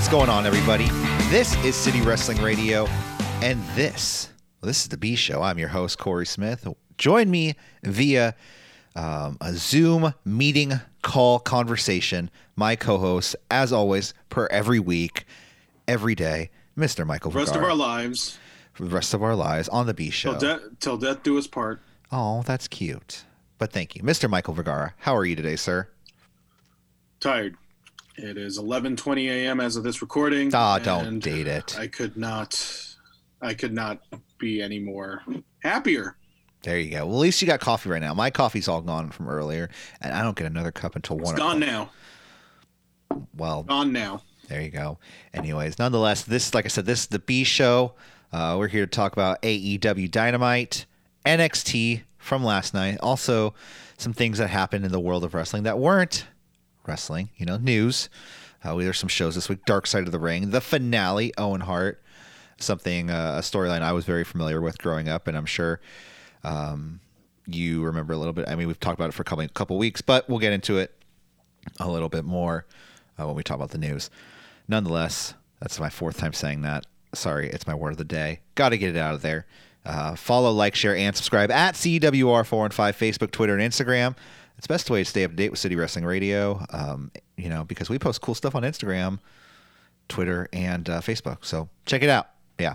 What's going on, everybody? This is City Wrestling Radio, and this, well, this is the B Show. I'm your host, Corey Smith. Join me via um, a Zoom meeting call conversation. My co-host, as always, per every week, every day, Mr. Michael. Rest Vergara. of our lives, for the rest of our lives on the B Show. till, de- till death do us part. Oh, that's cute. But thank you, Mr. Michael Vergara. How are you today, sir? Tired. It is 11:20 a.m. as of this recording. Ah, don't date it. I could not. I could not be any more happier. There you go. Well, at least you got coffee right now. My coffee's all gone from earlier, and I don't get another cup until It's one. It's gone now. Well, Gone now. There you go. Anyways, nonetheless, this, like I said, this is the B show. Uh, we're here to talk about AEW Dynamite, NXT from last night. Also, some things that happened in the world of wrestling that weren't wrestling, you know, news. Uh, there's some shows this week Dark Side of the Ring, the finale, Owen Hart, something, uh, a storyline I was very familiar with growing up, and I'm sure um, you remember a little bit. I mean, we've talked about it for a couple, couple weeks, but we'll get into it a little bit more uh, when we talk about the news. Nonetheless, that's my fourth time saying that. Sorry, it's my word of the day. Got to get it out of there. Uh, follow, like, share, and subscribe at CWR4 and 5, Facebook, Twitter, and Instagram. It's the best way to stay up to date with City Wrestling Radio, um, you know, because we post cool stuff on Instagram, Twitter, and uh, Facebook. So check it out. Yeah.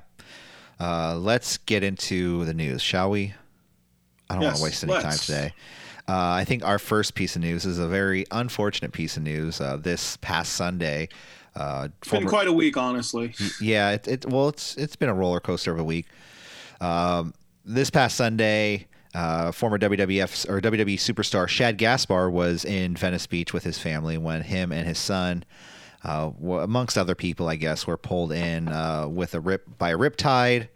Uh, let's get into the news, shall we? I don't want to waste any time let's. today. Uh, I think our first piece of news is a very unfortunate piece of news. Uh, this past Sunday, uh, It's been quite a week, honestly. yeah, it, it well, it's it's been a roller coaster of a week. Um, this past Sunday, uh, former WWF or WWE superstar Shad Gaspard was in Venice Beach with his family when him and his son, uh, w- amongst other people, I guess, were pulled in uh, with a rip by a riptide.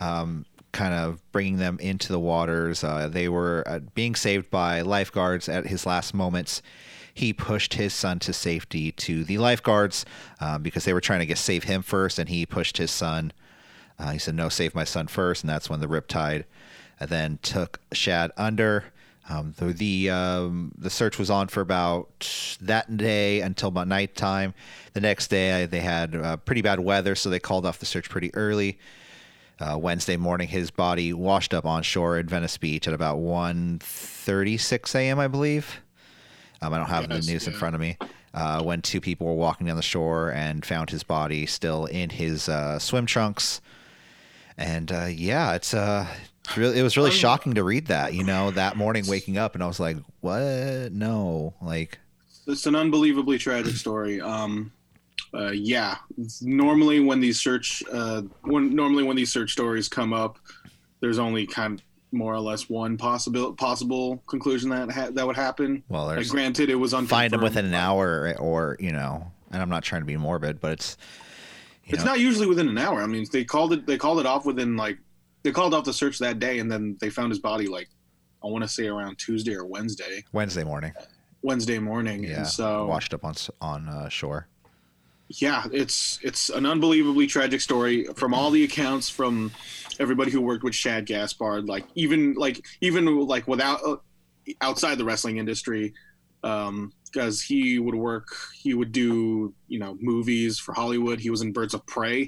Um, kind of bringing them into the waters. Uh, they were uh, being saved by lifeguards at his last moments. He pushed his son to safety to the lifeguards uh, because they were trying to get save him first, and he pushed his son. He said, "No, save my son first. and that's when the riptide uh, then took Shad under. Um, the the, um, the search was on for about that day until about nighttime. The next day, they had uh, pretty bad weather, so they called off the search pretty early. Uh, Wednesday morning, his body washed up on shore in Venice Beach at about 1.36 a.m., I believe. Um, I don't have Yes, the news in front of me. Uh, when two people were walking down the shore and found his body still in his uh, swim trunks. And uh, yeah, it's uh, it's really, it was really Um, shocking to read that. You know, that morning waking up, and I was like, "What? No!" Like, It's an unbelievably tragic story. Um, uh, yeah, normally when these search uh, when normally when these search stories come up, there's only kind of more or less one possible possible conclusion that ha- that would happen. well, Like, granted, it was unconfirmed. find him within an hour, or you know, and I'm not trying to be morbid, but it's It's know, not usually within an hour. I mean, they called it they called it off within like they called off the search that day, and then they found his body like I want to say around Tuesday or Wednesday, Wednesday morning. Wednesday morning. Yeah, And so washed up on on uh, shore. yeah, it's it's an unbelievably tragic story from all the accounts from everybody who worked with Shad Gaspard. Like even like even like without uh, outside the wrestling industry, because he would work, he would do you know movies for Hollywood. He was in Birds of Prey.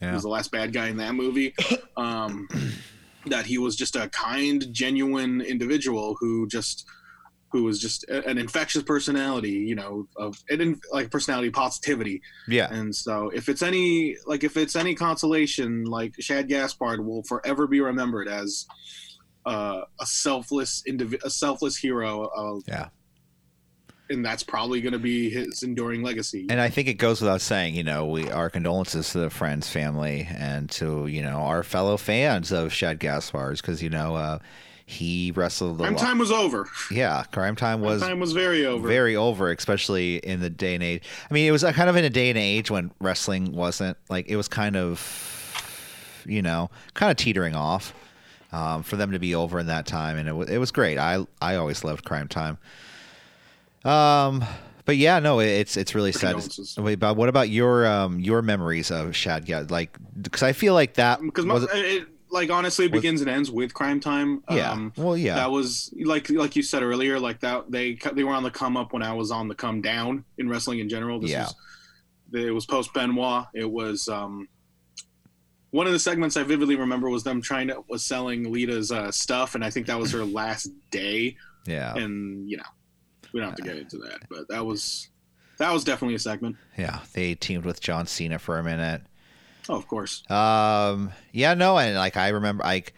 He was the last bad guy in that movie. Um, that he was just a kind, genuine individual who just who was just an infectious personality, you know, of an in, like personality positivity. Yeah, And so, if it's any like if it's any consolation, like Shad Gaspard will forever be remembered as uh, a selfless indiv- a selfless hero. Of, yeah. And that's probably going to be his enduring legacy. And I think it goes without saying, you know, we our condolences to the friends, family, and to you know our fellow fans of Shad Gaspard's because you know uh, he wrestled. a Prime lot- time was over. Yeah, Crime Time was crime time was very over. very over, especially in the day and age. I mean, it was kind of in a day and age when wrestling wasn't like it was kind of, you know, kind of teetering off. Um, for them to be over in that time, and it was it was great. I I always loved Crime Time. Um, but yeah, no, it's it's really sad. Wait, but what about your um your memories of Shad? Yeah, like because I feel like that because was it, like honestly, it was- begins and ends with Crime Time. yeah. Um, well, yeah, That was like like you said earlier, like that they they were on the come up when I was on the come down in wrestling in general. This Yeah. was It was post Benoit. It was um, one of the segments I vividly remember was them trying to was selling Lita's uh, stuff, and I think that was her last day. Yeah. And you know, we don't have to get into that, but that was that was definitely a segment. Yeah. They teamed with John Cena for a minute. Oh, of course. Um, yeah, no, and like I remember, like,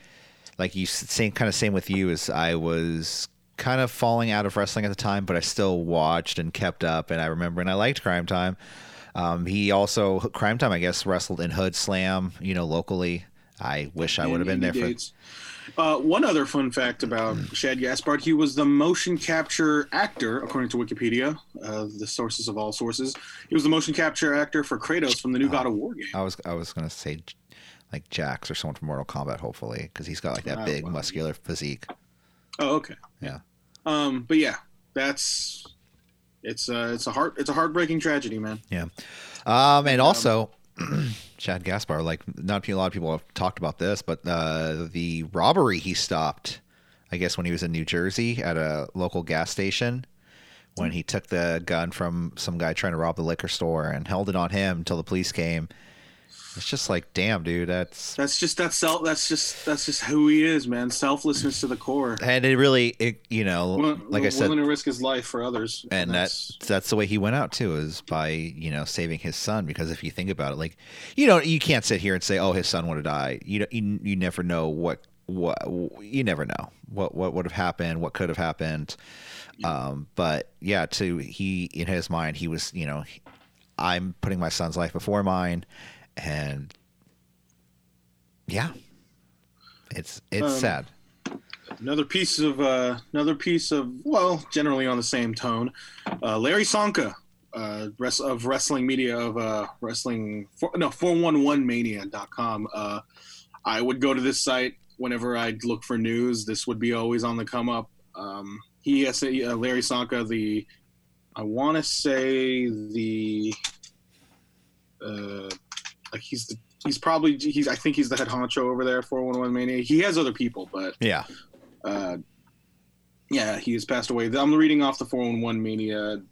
like you same kind of same with you as I was kind of falling out of wrestling at the time, but I still watched and kept up, and I remember and I liked Crime Time. Um, he also Crime Time, I guess, wrestled in Hood Slam, you know, locally. I wish I would have been there for. Uh, one other fun fact about Shad Gaspard: he was the motion capture actor, according to Wikipedia, uh, the sources of all sources. He was the motion capture actor for Kratos from the new God of War game. I was I was gonna say like Jax or someone from Mortal Kombat, hopefully, because he's got like that Ah, big well. muscular physique. Oh, okay. Yeah. Um, but yeah, that's it's uh, it's a heart it's a heartbreaking tragedy, man. Yeah. Um, and also, Shad Gaspard, like not a lot of people have talked about this, but uh, the robbery he stopped, I guess when he was in New Jersey at a local gas station, when he took the gun from some guy trying to rob the liquor store and held it on him until the police came. It's just like, damn, dude, that's That's just that's self. That's just that's just who he is, man. Selflessness to the core. and it really, it, you know, Will- like I said, willing to risk his life for others, and that's that's the way he went out too is by you know saving his son because if you think about it like you know you can't sit here and say oh his son would have died you know you, you never know what what you never know what what would have happened what could have happened um but yeah to he in his mind he was you know i'm putting my son's life before mine and yeah it's it's Um, sad Another piece of uh, another piece of well, generally on the same tone. Uh, Larry Csonka, uh, res- of wrestling media of uh, wrestling for, no 411mania.com. Uh, I would go to this site whenever I'd look for news. This would be always on the come up. Um, he has uh, Larry Csonka, the I want to say the uh, like he's the he's probably he's I think he's the head honcho over there at 411 Mania. He has other people, but yeah uh, yeah, he has passed away. I'm reading off the 411 Mania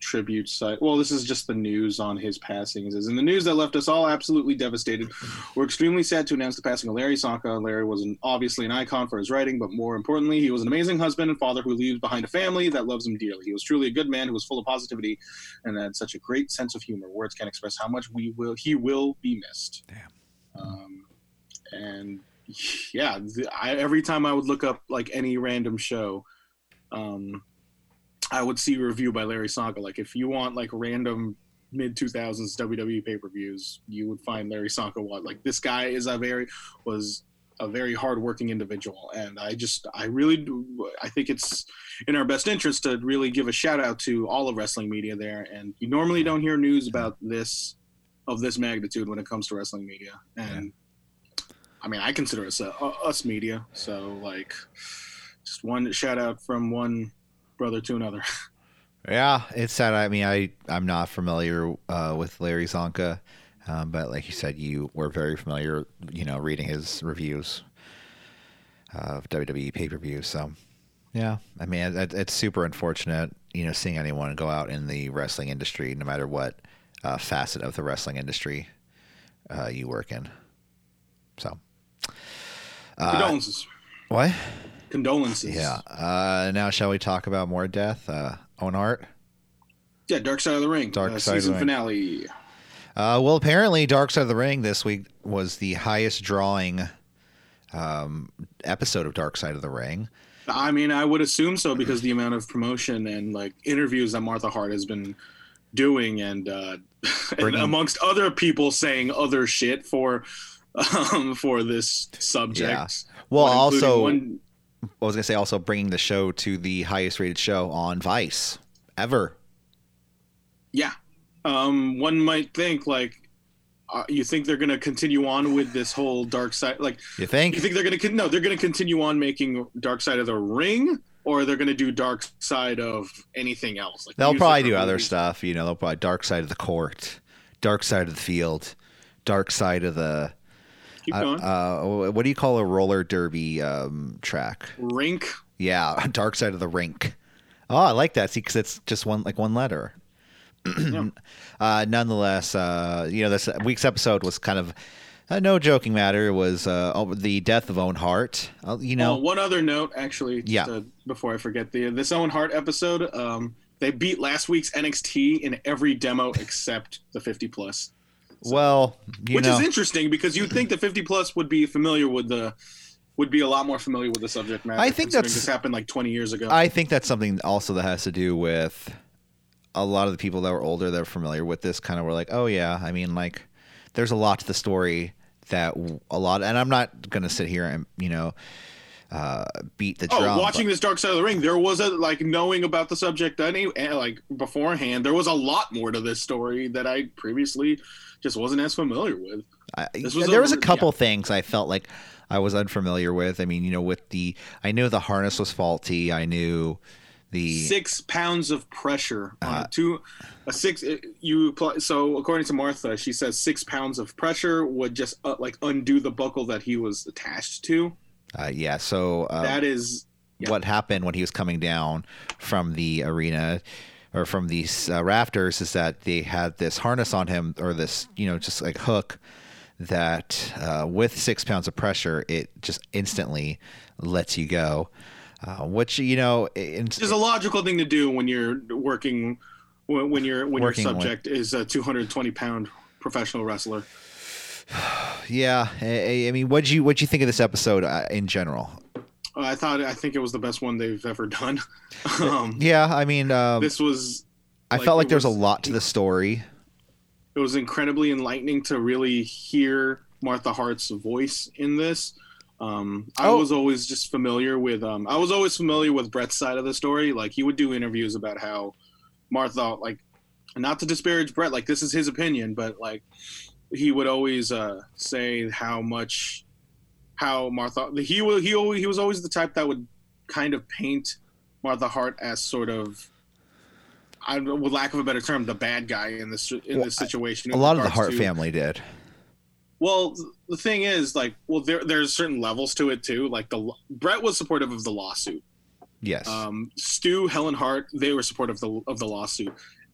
tribute site. Well, this is just the news on his passing. It says, In the news that left us all absolutely devastated, we're extremely sad to announce the passing of Larry Csonka. Larry was an, obviously an icon for his writing, but more importantly, he was an amazing husband and father who leaves behind a family that loves him dearly. He was truly a good man who was full of positivity and had such a great sense of humor. Words can't express how much we will he will be missed. Damn. Um, and yeah, the, I, every time I would look up like any random show, um, I would see a review by Larry Csonka. Like if you want like random mid 2000s WWE pay per views, you would find Larry Csonka. What like this guy is a very was a very hardworking individual, and I just I really do, I think it's in our best interest to really give a shout out to all of wrestling media there. And you normally don't hear news about this of this magnitude when it comes to wrestling media, and I mean I consider us uh, us media, so like just one shout out from one brother to another. Yeah, it's sad. I mean, I I'm not familiar uh, with Larry Csonka, um, but like you said, you were very familiar. You know, reading his reviews of WWE pay per view. So, yeah, I mean, it, it's super unfortunate. You know, seeing anyone go out in the wrestling industry, no matter what uh, facet of the wrestling industry uh, you work in. So, uh, Condolences. what? Condolences. Yeah. Uh, now, shall we talk about more death? Uh, Owen Hart. Yeah, Dark Side of the Ring. Dark uh, Side of the season Ring. finale. Uh, well, apparently, Dark Side of the Ring this week was the highest drawing um, episode of Dark Side of the Ring. I mean, I would assume so because the amount of promotion and like interviews that Martha Hart has been doing, and, uh, and Bringing- amongst other people saying other shit for um, for this subject. Yeah. Well, also, one, I was gonna say also bringing the show to the highest rated show on Vice ever. yeah, um, one might think like. Uh, you think they're going to continue on with this whole dark side? Like, You think? you think they're going to no? They're going to continue on making Dark Side of the Ring, or they're going to do Dark Side of anything else? Like They'll probably do different other stuff. You know, they'll probably Dark Side of the Court, Dark Side of the Field, Dark Side of the. Keep Uh, going. uh, what do you call a roller derby um, track? Rink. Yeah, Dark Side of the Rink. Oh, I like that. See, because it's just one like one letter. uh, nonetheless, uh, you know, this week's episode was kind of uh, no joking matter. It was uh, the death of Owen Hart. Uh, you know, Oh, one other note, actually, Yeah. uh, before I forget the this Owen Hart episode, um, they beat last week's NXT in every demo except the 50 plus, well, you which know, is interesting because you'd think the 50 plus would be familiar with the would be a lot more familiar with the subject matter. I think that's- this happened like 20 years ago. I think that's something also that has to do with a lot of the people that were older that are familiar with this kind of were like, oh yeah, I mean, like, there's a lot to the story that a lot, and I'm not gonna sit here and you know uh, beat the Oh, drum. watching but- this Dark Side of the Ring, there was a like knowing about the subject any eh, like beforehand. There was a lot more to this story that I previously just wasn't as familiar with. I, there was a a- couple things I felt like I was unfamiliar with. I mean, you know, with the I knew the harness was faulty. I knew the Six pounds of pressure on Uh, a two, a six. eh, You so according to Martha, she says six pounds of pressure would just uh, like undo the buckle that he was attached to. Uh, yeah. So uh, that is yeah. what happened when he was coming down from the arena or from these uh, rafters is that they had this harness on him or this you know just like hook that uh, with six pounds of pressure it just instantly lets you go uh, which you know in, is a logical thing to do when you're working when, you're when your with- subject is a 220 pound professional wrestler. yeah I, I mean what'd you what'd you think of this episode uh, in general I thought I think it was the best one they've ever done. um, yeah i mean um, this was i like, felt like there was a lot to the story it was incredibly enlightening to really hear Martha Hart's voice in this. Um, I Oh. was always just familiar with um, I was always familiar with Bret's side of the story. Like he would do interviews about how Martha like not to disparage Brett, like this is his opinion, but like he would always uh, say how much how Martha he was he always, he was always the type that would kind of paint Martha Hart as sort of I, with lack of a better term, the bad guy in this in this situation. a lot of the hart to- family did Well, the thing is, like, well, there there's certain levels to it too. Like the Bret was supportive of the lawsuit. yes Um, Stu, Helen Hart, they were supportive of the of the lawsuit.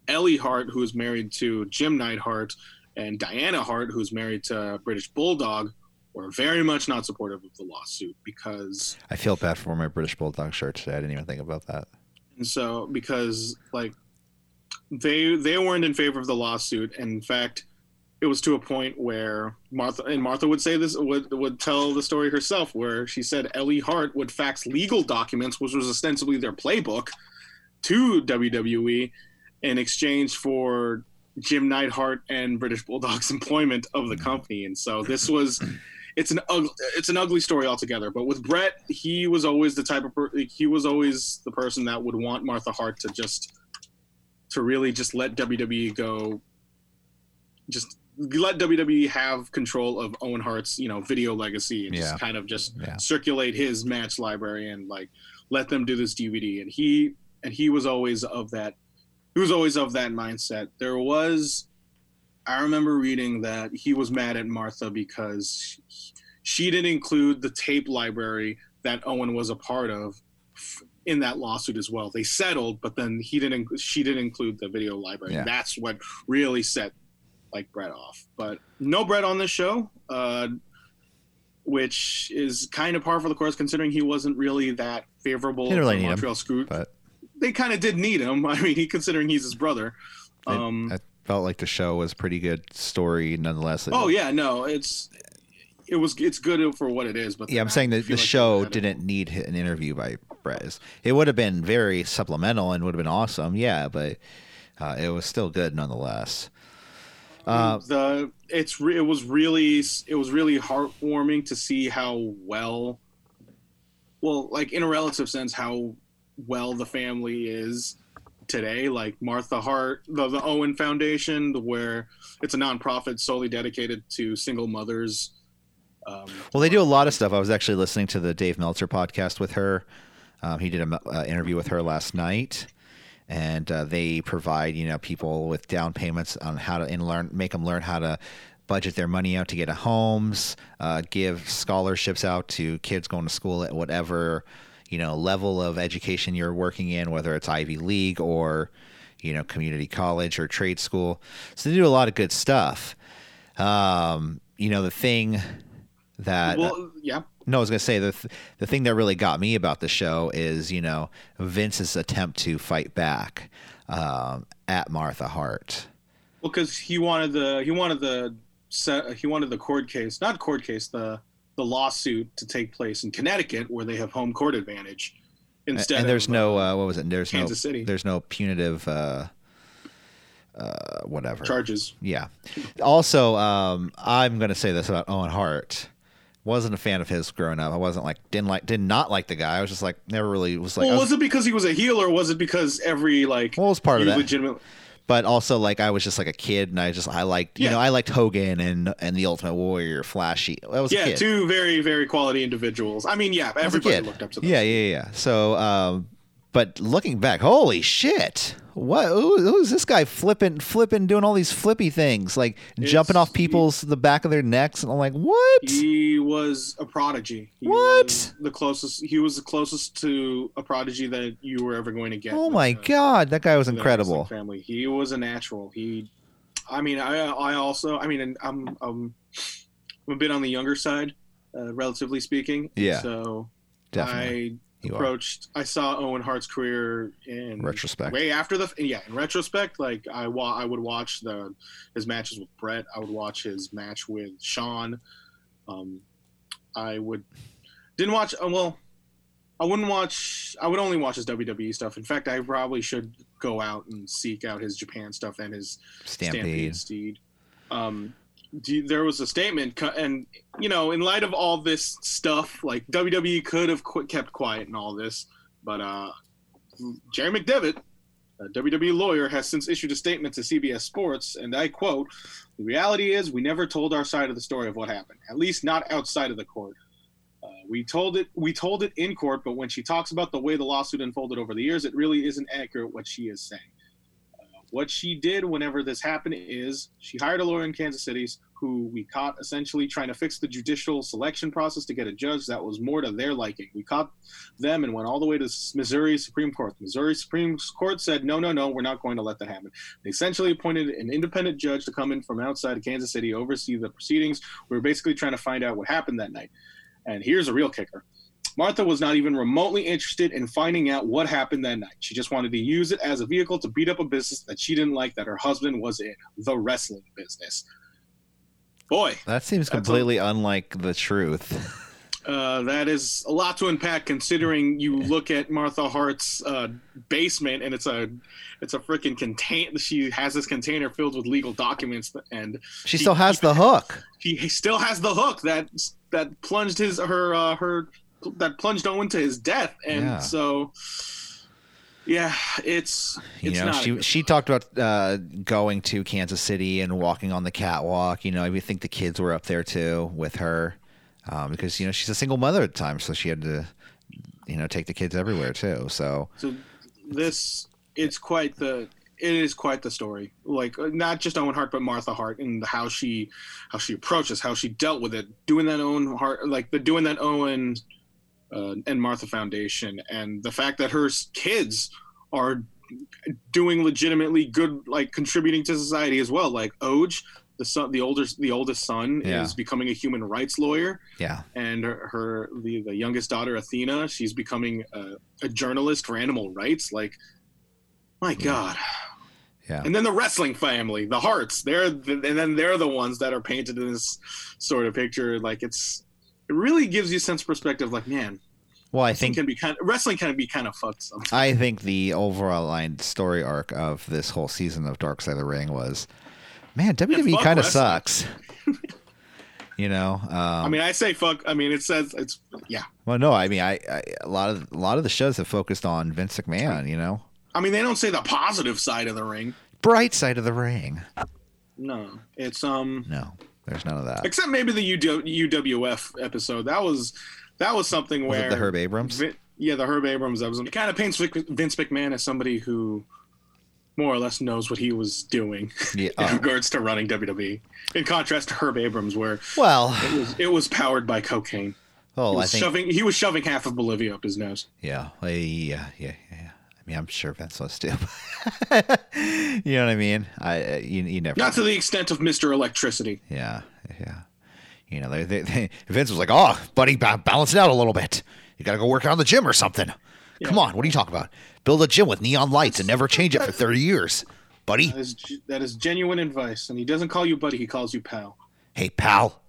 Ellie Hart, who is married to Jim Neidhart, and Diana Hart, who's married to British Bulldog, were very much not supportive of the lawsuit because i feel bad for my british bulldog shirt today i didn't even think about that And so because like they they weren't in favor of the lawsuit. And in fact, it was to a point where Martha and Martha would say this would would tell the story herself where she said Ellie Hart would fax legal documents, which was ostensibly their playbook, to WWE in exchange for Jim Neidhart and British Bulldog's employment of the company. And so this was it's an ugly it's an ugly story altogether. But with Bret, he was always the type of per- he was always the person that would want Martha Hart to just to really just let WWE go, just let WWE have control of Owen Hart's you know video legacy and Yeah. just kind of just Yeah. circulate his match library and like let them do this DVD. And he and he was always of that. He was always of that mindset. There was, I remember reading that he was mad at Martha because she didn't include the tape library that Owen was a part of in that lawsuit as well. They settled, but then he didn't. She didn't include the video library. Yeah. That's what really set like Bret off. But no Bret on this show, uh, which is kind of par for the course considering he wasn't really that favorable. Really for need him, Montreal but They kind of did need him. I mean, he considering he's his brother. I- Um, I felt like the show was pretty good story nonetheless. oh yeah, no, it's it was it's good for what it is. But Yeah, I'm I saying that the like show had it. didn't need an interview by Brez. It would have been very supplemental and would have been awesome, yeah, but uh, it was still good nonetheless. Uh, the it's re- it was really it was really heartwarming to see how well well like in a relative sense how well the family is today like martha hart the, the owen foundation where it's a nonprofit solely dedicated to single mothers um, well, they do a lot of stuff. I was actually listening to the Dave Meltzer podcast with her. Um, he did an uh, interview with her last night, and uh, they provide you know people with down payments on how to and learn make them learn how to budget their money out to get a homes, uh, give scholarships out to kids going to school at whatever you know level of education you're working in, whether it's Ivy League or you know, community college or trade school. So they do a lot of good stuff. Um, you know, the thing that well, yeah. no, I was gonna say the th- the thing that really got me about the show is you know Vince's attempt to fight back um, at Martha Hart. Well, because he wanted the he wanted the he wanted the court case, not court case, the the lawsuit to take place in Connecticut, where they have home court advantage. Instead, and there's of, no uh, uh, what was it? There's Kansas no City. there's no punitive uh, uh, whatever. charges. Yeah. Also, um, I'm gonna say this about Owen Hart. Wasn't a fan of his growing up. I wasn't like didn't like did not like the guy. I was just like never really was like. Well, was- was it because he was a heel, or was it because every like Well, it was part of that. legitimate- but also like I was just like a kid, and I just I liked you know I liked Hogan and and the Ultimate Warrior, Flashy. I was a Yeah, two very very quality individuals. I mean, yeah, everybody looked up to them. Yeah, yeah, yeah. So, um, but looking back, holy shit! What? Who, who's this guy flipping, flipping, doing all these flippy things, like jumping off he- people's the back of their necks, and I'm like, what? He was a prodigy. He What? the closest. He was the closest to a prodigy that you were ever going to get. oh my uh, god, that guy was incredible. Family. He was a natural. He, I mean, I I also I mean, I'm I'm, I'm a bit on the younger side, uh, relatively speaking. Yeah, So Definitely, I you are. approached. I saw Owen Hart's career in Retrospect. way after the yeah in retrospect like I wa- I would watch the his matches with Bret I would watch his match with Shawn um I would didn't watch uh, well I wouldn't watch I would only watch his WWE stuff in fact I probably should go out and seek out his Japan stuff and his Stampede. Stampede Steed um there was a statement and you know in light of all this stuff like WWE could have qu- kept quiet and all this but uh Jerry McDevitt, a WWE lawyer, has since issued a statement to CBS Sports, and I quote: "The reality is, we never told our side of the story of what happened. At least not outside of the court. Uh, we told it. We told it in court, but when she talks about the way the lawsuit unfolded over the years, it really isn't accurate what she is saying. What she did whenever this happened is she hired a lawyer in Kansas City who we caught essentially trying to fix the judicial selection process to get a judge that was more to their liking. We caught them and went all the way to Missouri Supreme Court. Missouri Supreme Court said, no, no, no, we're not going to let that happen. They essentially appointed an independent judge to come in from outside of Kansas City, oversee the proceedings. We were basically trying to find out what happened that night. And here's a real kicker. Martha was not even remotely interested in finding out what happened that night. She just wanted to use it as a vehicle to beat up a business that she didn't like that her husband was in, the wrestling business. Boy, That seems That's a- completely unlike the truth. Uh, that is a lot to unpack, considering you look at Martha Hart's uh, basement, and it's a it's a freaking contain. She has this container filled with legal documents, and She still has the hook. he still has the hook that that plunged his her uh, her that plunged Owen to his death, and Yeah. so yeah, it's You know, not she she talked about uh, going to Kansas City and walking on the catwalk. You know, I think the kids were up there too with her um, because you know she's a single mother at the time, so she had to you know take the kids everywhere too. So So this it's quite the it is quite the story. Like uh, not just Owen Hart, but Martha Hart and how she how she approaches, how she dealt with it, doing that Owen Hart like the doing that Owen uh, and Martha Foundation, and the fact that her kids are doing legitimately good, like contributing to society as well. Like Oje, the son, the older the oldest son Yeah. is becoming a human rights lawyer yeah, and her, her the, the youngest daughter Athena, she's becoming a, a journalist for animal rights. Like, my God! yeah. And then the wrestling family, the Harts, they're the, and then they're the ones that are painted in this sort of picture. Like it's it really gives you a sense of perspective. Like, man, Well, I think can be kind of, wrestling can be kind of fucked. Sometimes. I think the overall line story arc of this whole season of Dark Side of the Ring was, man, WWE kind of sucks. you know, um, I mean, I say fuck. I mean, it says it's yeah. well, no, I mean, I, I a lot of a lot of the shows have focused on Vince McMahon. You know, I mean, they don't say the positive side of the ring. bright side of the ring. No, it's um. No, there's none of that. except maybe the UW, UWF episode. That was that was something Was where the Herb Abrams? Vi- yeah, the Herb Abrams episode. It kind of paints Vince McMahon as somebody who more or less knows what he was doing Yeah. in oh, regards to running WWE. In contrast to Herb Abrams, where well, it was it was powered by cocaine. He oh, I think shoving he was shoving half of Bolivia up his nose. yeah, uh, yeah, yeah, yeah. I mean, I'm sure Vince was too. you know what I mean? I uh, you, you never. Not to the extent of Mr. Electricity. Yeah, yeah. You know, they, they, they, Vince was like, "Oh, buddy, ba- balance it out a little bit. You got to go work out in the gym or something. Come on, what are you talking about? Build a gym with neon lights and never change it for 30 years, buddy. That is, that is genuine advice. And he doesn't call you buddy, he calls you pal. Hey, pal."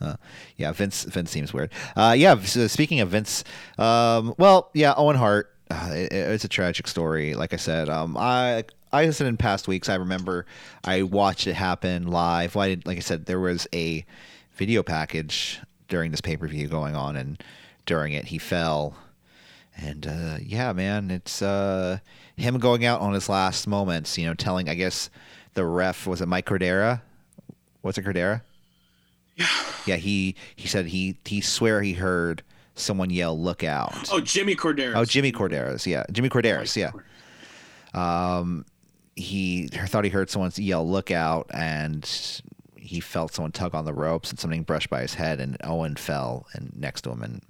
Uh, yeah, Vince. Vince seems weird. Uh, yeah. So speaking of Vince, um, well, yeah, Owen Hart. Uh, it, it's a tragic story. Like I said, um, I I said in past weeks. I remember I watched it happen live. Well, I did, like I said, there was a video package during this pay per view going on, and during it he fell. And uh, yeah, man, it's uh, him going out on his last moments. You know, telling I guess the ref was it Mike Cordera. Was it Cordera? Yeah. Yeah, he he said he he swear he heard someone yell "Look out!" Oh, Jimmy Corderas. Oh, Jimmy Corderas, yeah, Jimmy Corderas, yeah. Um, he thought he heard someone yell "Look out!" and he felt someone tug on the ropes and something brushed by his head, and Owen fell and next to him, and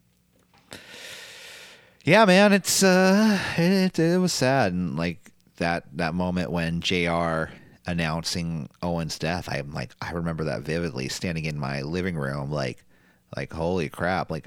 yeah, man, it's uh, it it was sad, and like that that moment when Jr. announcing Owen's death, I'm like, I remember that vividly, standing in my living room, like, like holy crap, like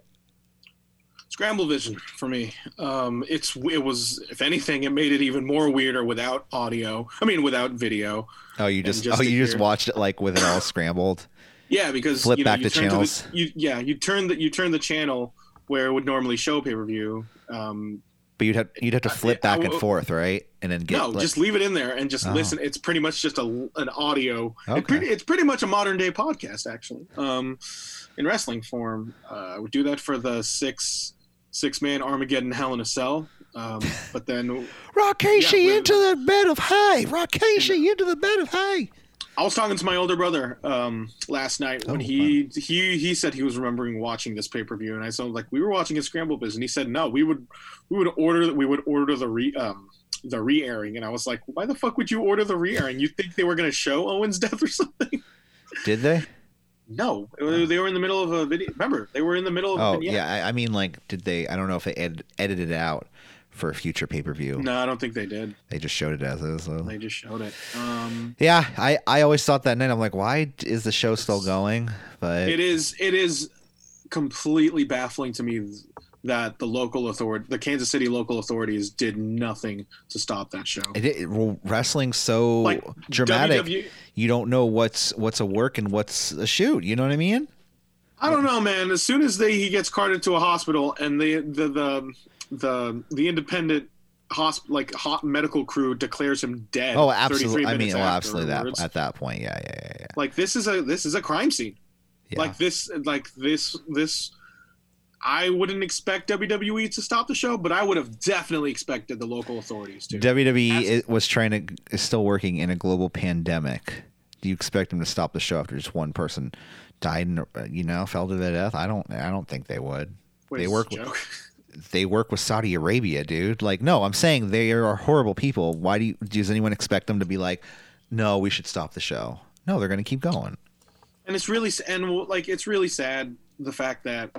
Scramble Vision for me. Um, it's it was if anything, it made it even more weirder without audio. I mean, without video. Oh, you just, just oh to you just hear- watched it like with it all scrambled. Yeah, because Flip you know, back you to turn the- channels. you, yeah, you turn the you turn the channel where it would normally show pay per view. Um, But you'd have you'd have to I- flip back I- and forth, right? And then get no, like- just leave it in there and just Oh. listen. It's pretty much just a an audio. Okay. It pretty, it's pretty much a modern day podcast, actually, um, in wrestling form. Uh, I would do that for the six six man Armageddon Hell in a Cell, um, but then Rikishi Yeah, into the bed of hay. Rikishi into the bed of hay. I was talking to my older brother um, last night when Oh, he he he said he was remembering watching this pay per view, and I said like we were watching a Scramble Biz, and he said no, we would we would order we would order the re um the re airing, and I was like, why the fuck would you order the re airing? You think they were gonna show Owen's death or something? Did they? No, they were in the middle of a video. Remember, they were in the middle of a Oh yeah, I, I mean like, did they? I don't know if they ed- edited it out for a future pay per view. No, I don't think they did. They just showed it as is. So. They just showed it. Um, Yeah, I, I always thought that night. I'm like, why is the show still going? But it is it is completely baffling to me that the local authority, the Kansas City local authorities, did nothing to stop that show. it, it, well, wrestling's so Like, dramatic. You don't know what's what's a work and what's a shoot. You know what I mean? I don't know, man. As soon as they he gets carted to a hospital and the the the the, the independent hosp like hot medical crew declares him dead. Oh, absolutely. I mean, oh, well, absolutely. That at that point, yeah, yeah, yeah, yeah. like this is a this is a crime scene. yeah. Like this like this this. I wouldn't expect WWE to stop the show, but I would have definitely expected the local authorities to. WWE Abs- i- was trying to is still working in a global pandemic. Do you expect them to stop the show after just one person died and uh, you know fell to their death? I don't. I don't think they would. Wait, they work this a joke? They work with Saudi Arabia, dude. Like, no, I'm saying they are horrible people. Why do you, does anyone expect them to be like, no, we should stop the show? No, they're going to keep going. and it's really s- and like it's really sad the fact that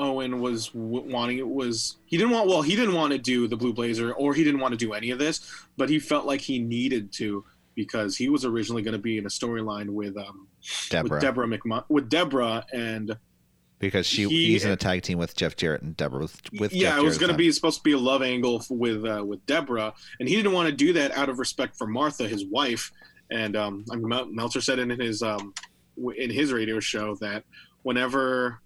Owen was w- wanting it was he didn't want well he didn't want to do the Blue Blazer or he didn't want to do any of this, but he felt like he needed to because he was originally going to be in a storyline with um Deborah, with Deborah McMahon with Deborah and because she he- he's in a tag team with Jeff Jarrett and Deborah with, with yeah, Jeff it was going to be supposed to be a love angle f- with uh, with Deborah, and he didn't want to do that out of respect for Martha, his wife. And um, I mean, Mel- Meltzer said in his um, in his radio show that whenever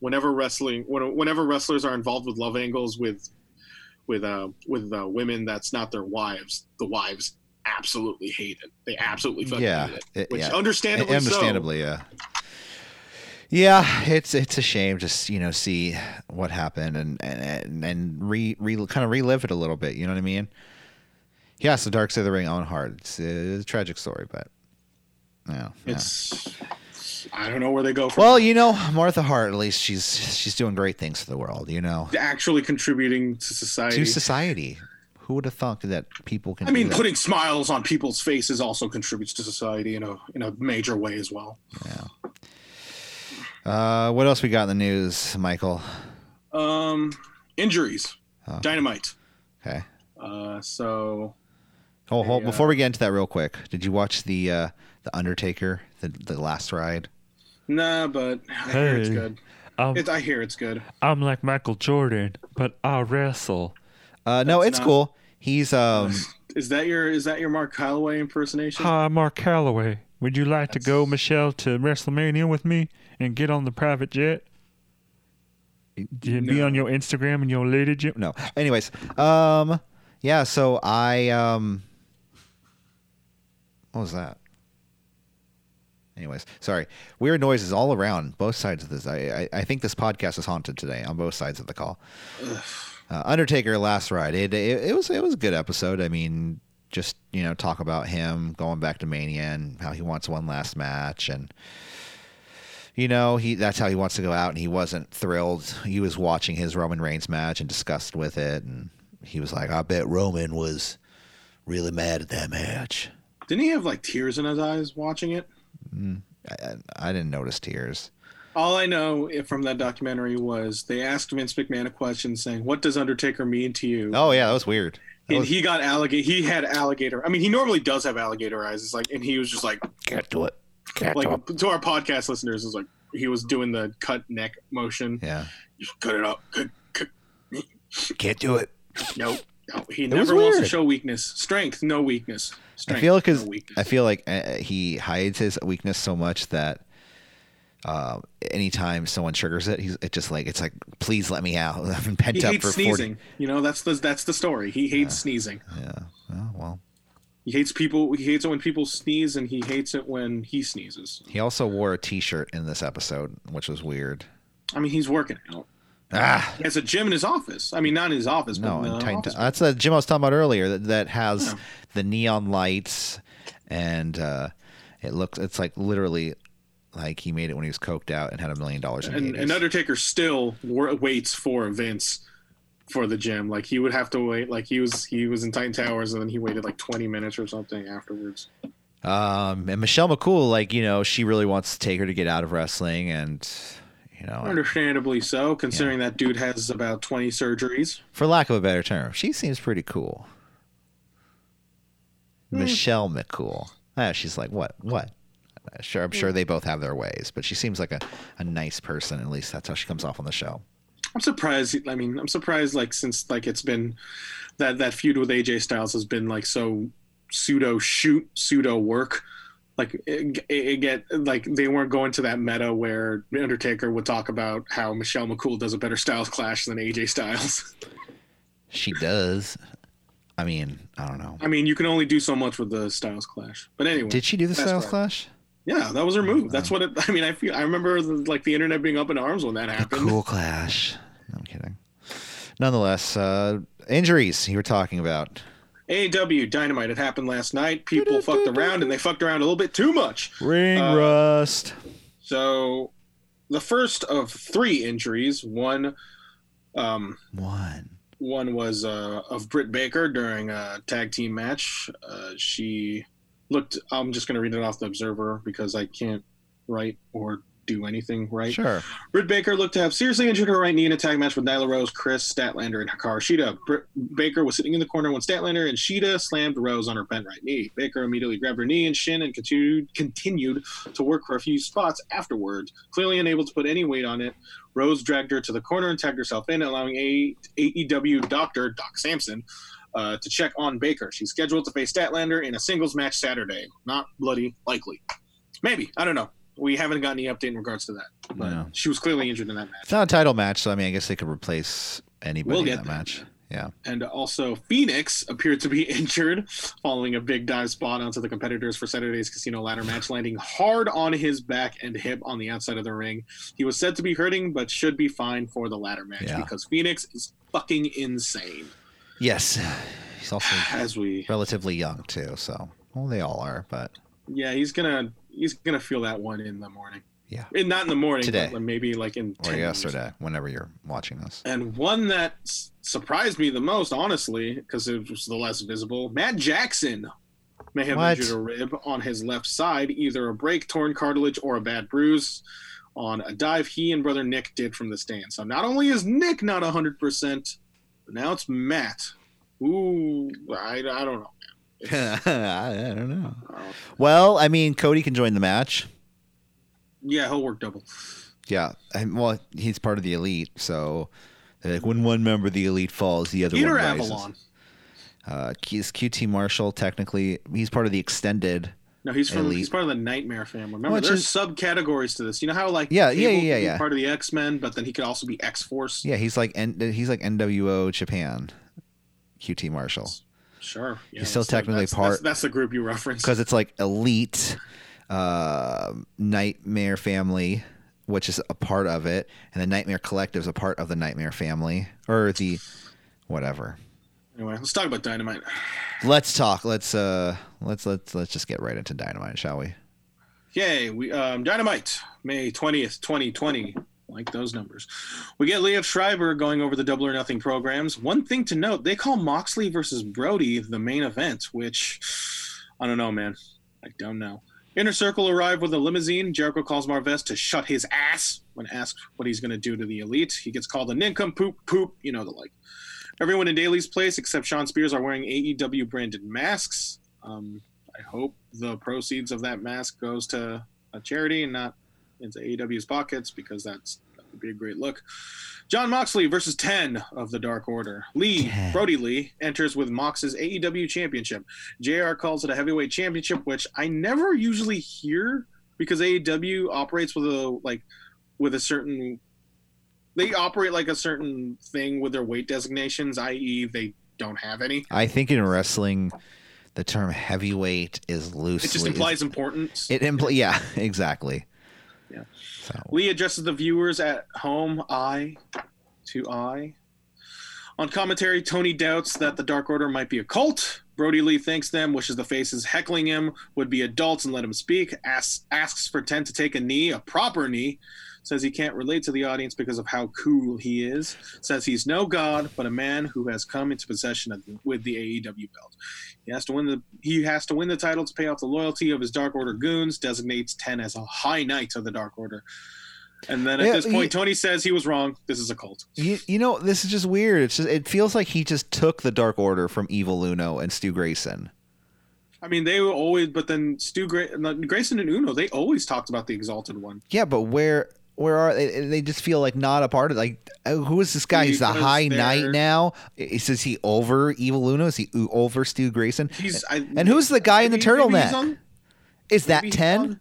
whenever wrestling when, whenever wrestlers are involved with love angles with with uh, with uh, women that's not their wives, the wives absolutely hate it. They absolutely fucking Yeah, hate it. Which yeah. understandably, so. understandably, yeah. Yeah, it's it's a shame to you know see what happened and and and re, re kind of relive it a little bit. You know what I mean? Yeah, so Dark Side of the Ring on Hart. It's, it's a tragic story, but yeah. yeah. It's I don't know where they go from. Well, you know, Martha Hart. At least she's she's doing great things for the world. You know, actually contributing to society. to society. Who would have thought that people can? I mean, putting smiles on people's faces also contributes to society in a in a major way as well. Uh, what else we got in the news, Michael? Um, injuries, Oh. dynamite. Okay. Uh, so Oh, hold, Yeah. before we get into that, real quick, did you watch the uh, the Undertaker, the the last ride? Nah, but I hear it's good. Um, It, I hear it's good. I'm like Michael Jordan, but I wrestle. Uh, no, That's it's not- cool. He's um Is that your is that your Mark Calaway impersonation? Hi, Mark Calaway. Would you like to go, Michelle, to WrestleMania with me and get on the private jet? Be No. on your Instagram and your lady jet. no. Anyways, um yeah, so I um what was that? Anyways, sorry. Weird noises all around both sides of this. I I, I think this podcast is haunted today on both sides of the call. Uh, Undertaker last ride. It, it it was it was a good episode. I mean, just you know, talk about him going back to Mania and how he wants one last match and you know, he that's how he wants to go out and he wasn't thrilled. He was watching his Roman Reigns match and disgusted with it and he was like, "I bet Roman was really mad at that match." Didn't he have like tears in his eyes watching it? I, I, I didn't notice tears. All I know from that documentary was they asked Vince McMahon a question saying, "What does Undertaker mean to you?" Oh yeah, that was weird. That and was- he got alligator. He had alligator. I mean, he normally does have alligator eyes. It's like, and he was just like, can't do it. Can't like do it. to our podcast listeners, is like he was doing the cut neck motion. Yeah, Just cut it up. Cut, cut. can't do it. No, no. He was never wants to show weakness. Strength, no weakness. Strength, I feel like. I feel like he hides his weakness so much that uh, anytime someone triggers it, he's it just like it's like, please let me out. I've been pent he up hates for sneezing. forty. You know, that's the that's the story. He hates sneezing. Yeah. Oh, well, He hates people. He hates it when people sneeze, and he hates it when he sneezes. he also wore a T-shirt in this episode, which was weird. I mean, he's working out. Ah, He has a gym in his office. I mean, not in his office, no, but in in the Titan- office. that's the gym I was talking about earlier. That, that has Yeah. The neon lights, and uh, it looks. It's like literally like he made it when he was coked out and had a million dollars in and, and 80s. Undertaker still waits for Vince for the gym. Like he would have to wait. Like he was he was in Titan Towers, and then he waited like twenty minutes or something afterwards. Um, and Michelle McCool, like you know, she really wants to take her to get out of wrestling, and you know, Understandably so, considering that dude has about twenty surgeries. for lack of a better term, she seems pretty cool. Hmm. Michelle McCool. Ah, she's like what? What? Uh, Sure, I'm sure they both have their ways, but she seems like a, a nice person. At least that's how she comes off on the show. I'm surprised. I mean, I'm surprised. Like since like it's been that that feud with AJ Styles has been like so pseudo shoot pseudo work. Like it, it get like they weren't going to that meta where Undertaker would talk about how Michelle McCool does a better Styles clash than AJ Styles. She does. I mean, I don't know. I mean, you can only do so much with the Styles Clash. But anyway, Did she do the Styles right. Clash? yeah, that was her move. That's what it. I mean, I feel. I remember like the internet being up in arms when that The happened. cool Clash. No, I'm kidding. Nonetheless, uh, injuries you were talking about. AEW Dynamite. It happened last night. People fucked around and they fucked around a little bit too much. Ring Uh, rust. So, the first of three injuries. One, um, One. One was uh, of Britt Baker during a tag team match. Uh, she looked. I'm just going to read it off the Observer because I can't write or do anything right. Sure. Britt Baker looked to have seriously injured her right knee in a tag match with Nyla Rose, Kris Statlander, and Hikaru Shida. Britt Baker was sitting in the corner when Statlander and Shida slammed Rose on her bent right knee. Baker immediately grabbed her knee and shin and continued continued to work for a few spots afterwards. Clearly unable to put any weight on it, Rose dragged her to the corner and tagged herself in, allowing A- AEW doctor Doc Sampson uh, to check on Baker. She's scheduled to face Statlander in a singles match Saturday. Not bloody likely. Maybe. I don't know. We haven't gotten any update in regards to that. But No. she was clearly injured in that match. It's not a title match, so I mean, I guess they could replace anybody We'll in that match. Yeah. And also, Fenix appeared to be injured following a big dive spot onto the competitors for Saturday's casino ladder match, landing hard on his back and hip on the outside of the ring. He was said to be hurting, but should be fine for the ladder match Yeah. because Fenix is fucking insane. Yes. He's also As we, relatively young too, so well, they all are, but yeah, he's gonna he's gonna feel that one in the morning. Yeah. Eh, not in the morning, Today. but maybe like in or 10 years. yesterday, whenever you're watching this. And one that s- surprised me the most, honestly, because it was the less visible, Matt Jackson may have What? injured a rib on his left side, either a break, torn cartilage, or a bad bruise on a dive he and brother Nick did from the stand. So not only is Nick not 100%, but now it's Matt. Ooh, I, I don't know. I don't know. Uh, Well, I mean, Cody can join the match. yeah, he'll work double. Yeah, and, well, he's part of the elite, so like when one member of the elite falls, the other Peter one rises. Avalon. Uh, he's QT Marshall. Technically, he's part of the extended. No, he's from Elite. he's part of the Nightmare family. Remember, Which there's is- subcategories to this. You know how like Yeah, yeah, yeah, be yeah. part of the X Men, but then he could also be X Force. Yeah, he's like N, he's like NWO Japan. QT Marshall Sure, yeah, He's still technically that's, part- That's, that's the group you reference. because it's like elite, uh, Nightmare Family, which is a part of it, and the Nightmare Collective is a part of the Nightmare Family or the whatever. Anyway, let's talk about Dynamite. Let's talk. Let's uh let's let's let's just get right into dynamite, shall we? Yay, we um Dynamite, May twentieth, twenty twenty. Like those numbers. We get Liev Schreiber going over the double or nothing programs. One thing to note, they call Moxley versus Brodie the main event, which I don't know, man. I don't know. Inner Circle arrive with a limousine. Jericho calls Marvez to shut his ass when asked what he's going to do to the elite. He gets called a nincompoop, poop, you know the like. Everyone in Daily's place except Shawn Spears are wearing AEW branded masks. Um, I hope the proceeds of that mask goes to a charity and not into AEW's pockets because that's that would be a great look. Jon Moxley versus 10 of the Dark Order. Lee, 10. Brodie Lee, enters with Mox's AEW championship. JR calls it a heavyweight championship, which I never usually hear because AEW operates with a like with a certain they operate like a certain thing with their weight designations, i.e. they don't have any. I think in wrestling, the term heavyweight is loosely. It just implies importance. It impl- Yeah, exactly. Lee addresses the viewers at home, eye to eye. On commentary, Tony doubts that the Dark Order might be a cult. Brodie Lee thanks them, wishes the faces heckling him would be adults and let him speak, asks, asks for 10 to take a knee, a proper knee, says he can't relate to the audience because of how cool he is, says he's no god, but a man who has come into possession of, with the AEW belt. He has to win the he has to win the title to pay off the loyalty of his Dark Order goons, designates 10 as a high knight of the Dark Order. And then at Yeah, this point, he- Tony says he was wrong. This is a cult. you, you know this is just weird. It's just it feels like he just took the Dark Order from Evil Uno and Stu Grayson. I mean, they were always, but then Stu Gra- Grayson and Uno, they always talked about the Exalted One. Yeah, but where where are they? They just feel like not a part of. Like, uh, who is this guy? He's the High they're- Knight now. Is, is he over Evil Uno? Is he over Stu Grayson? He's I, And who's the guy in the maybe- maybe he's turtleneck? on- Is that ten?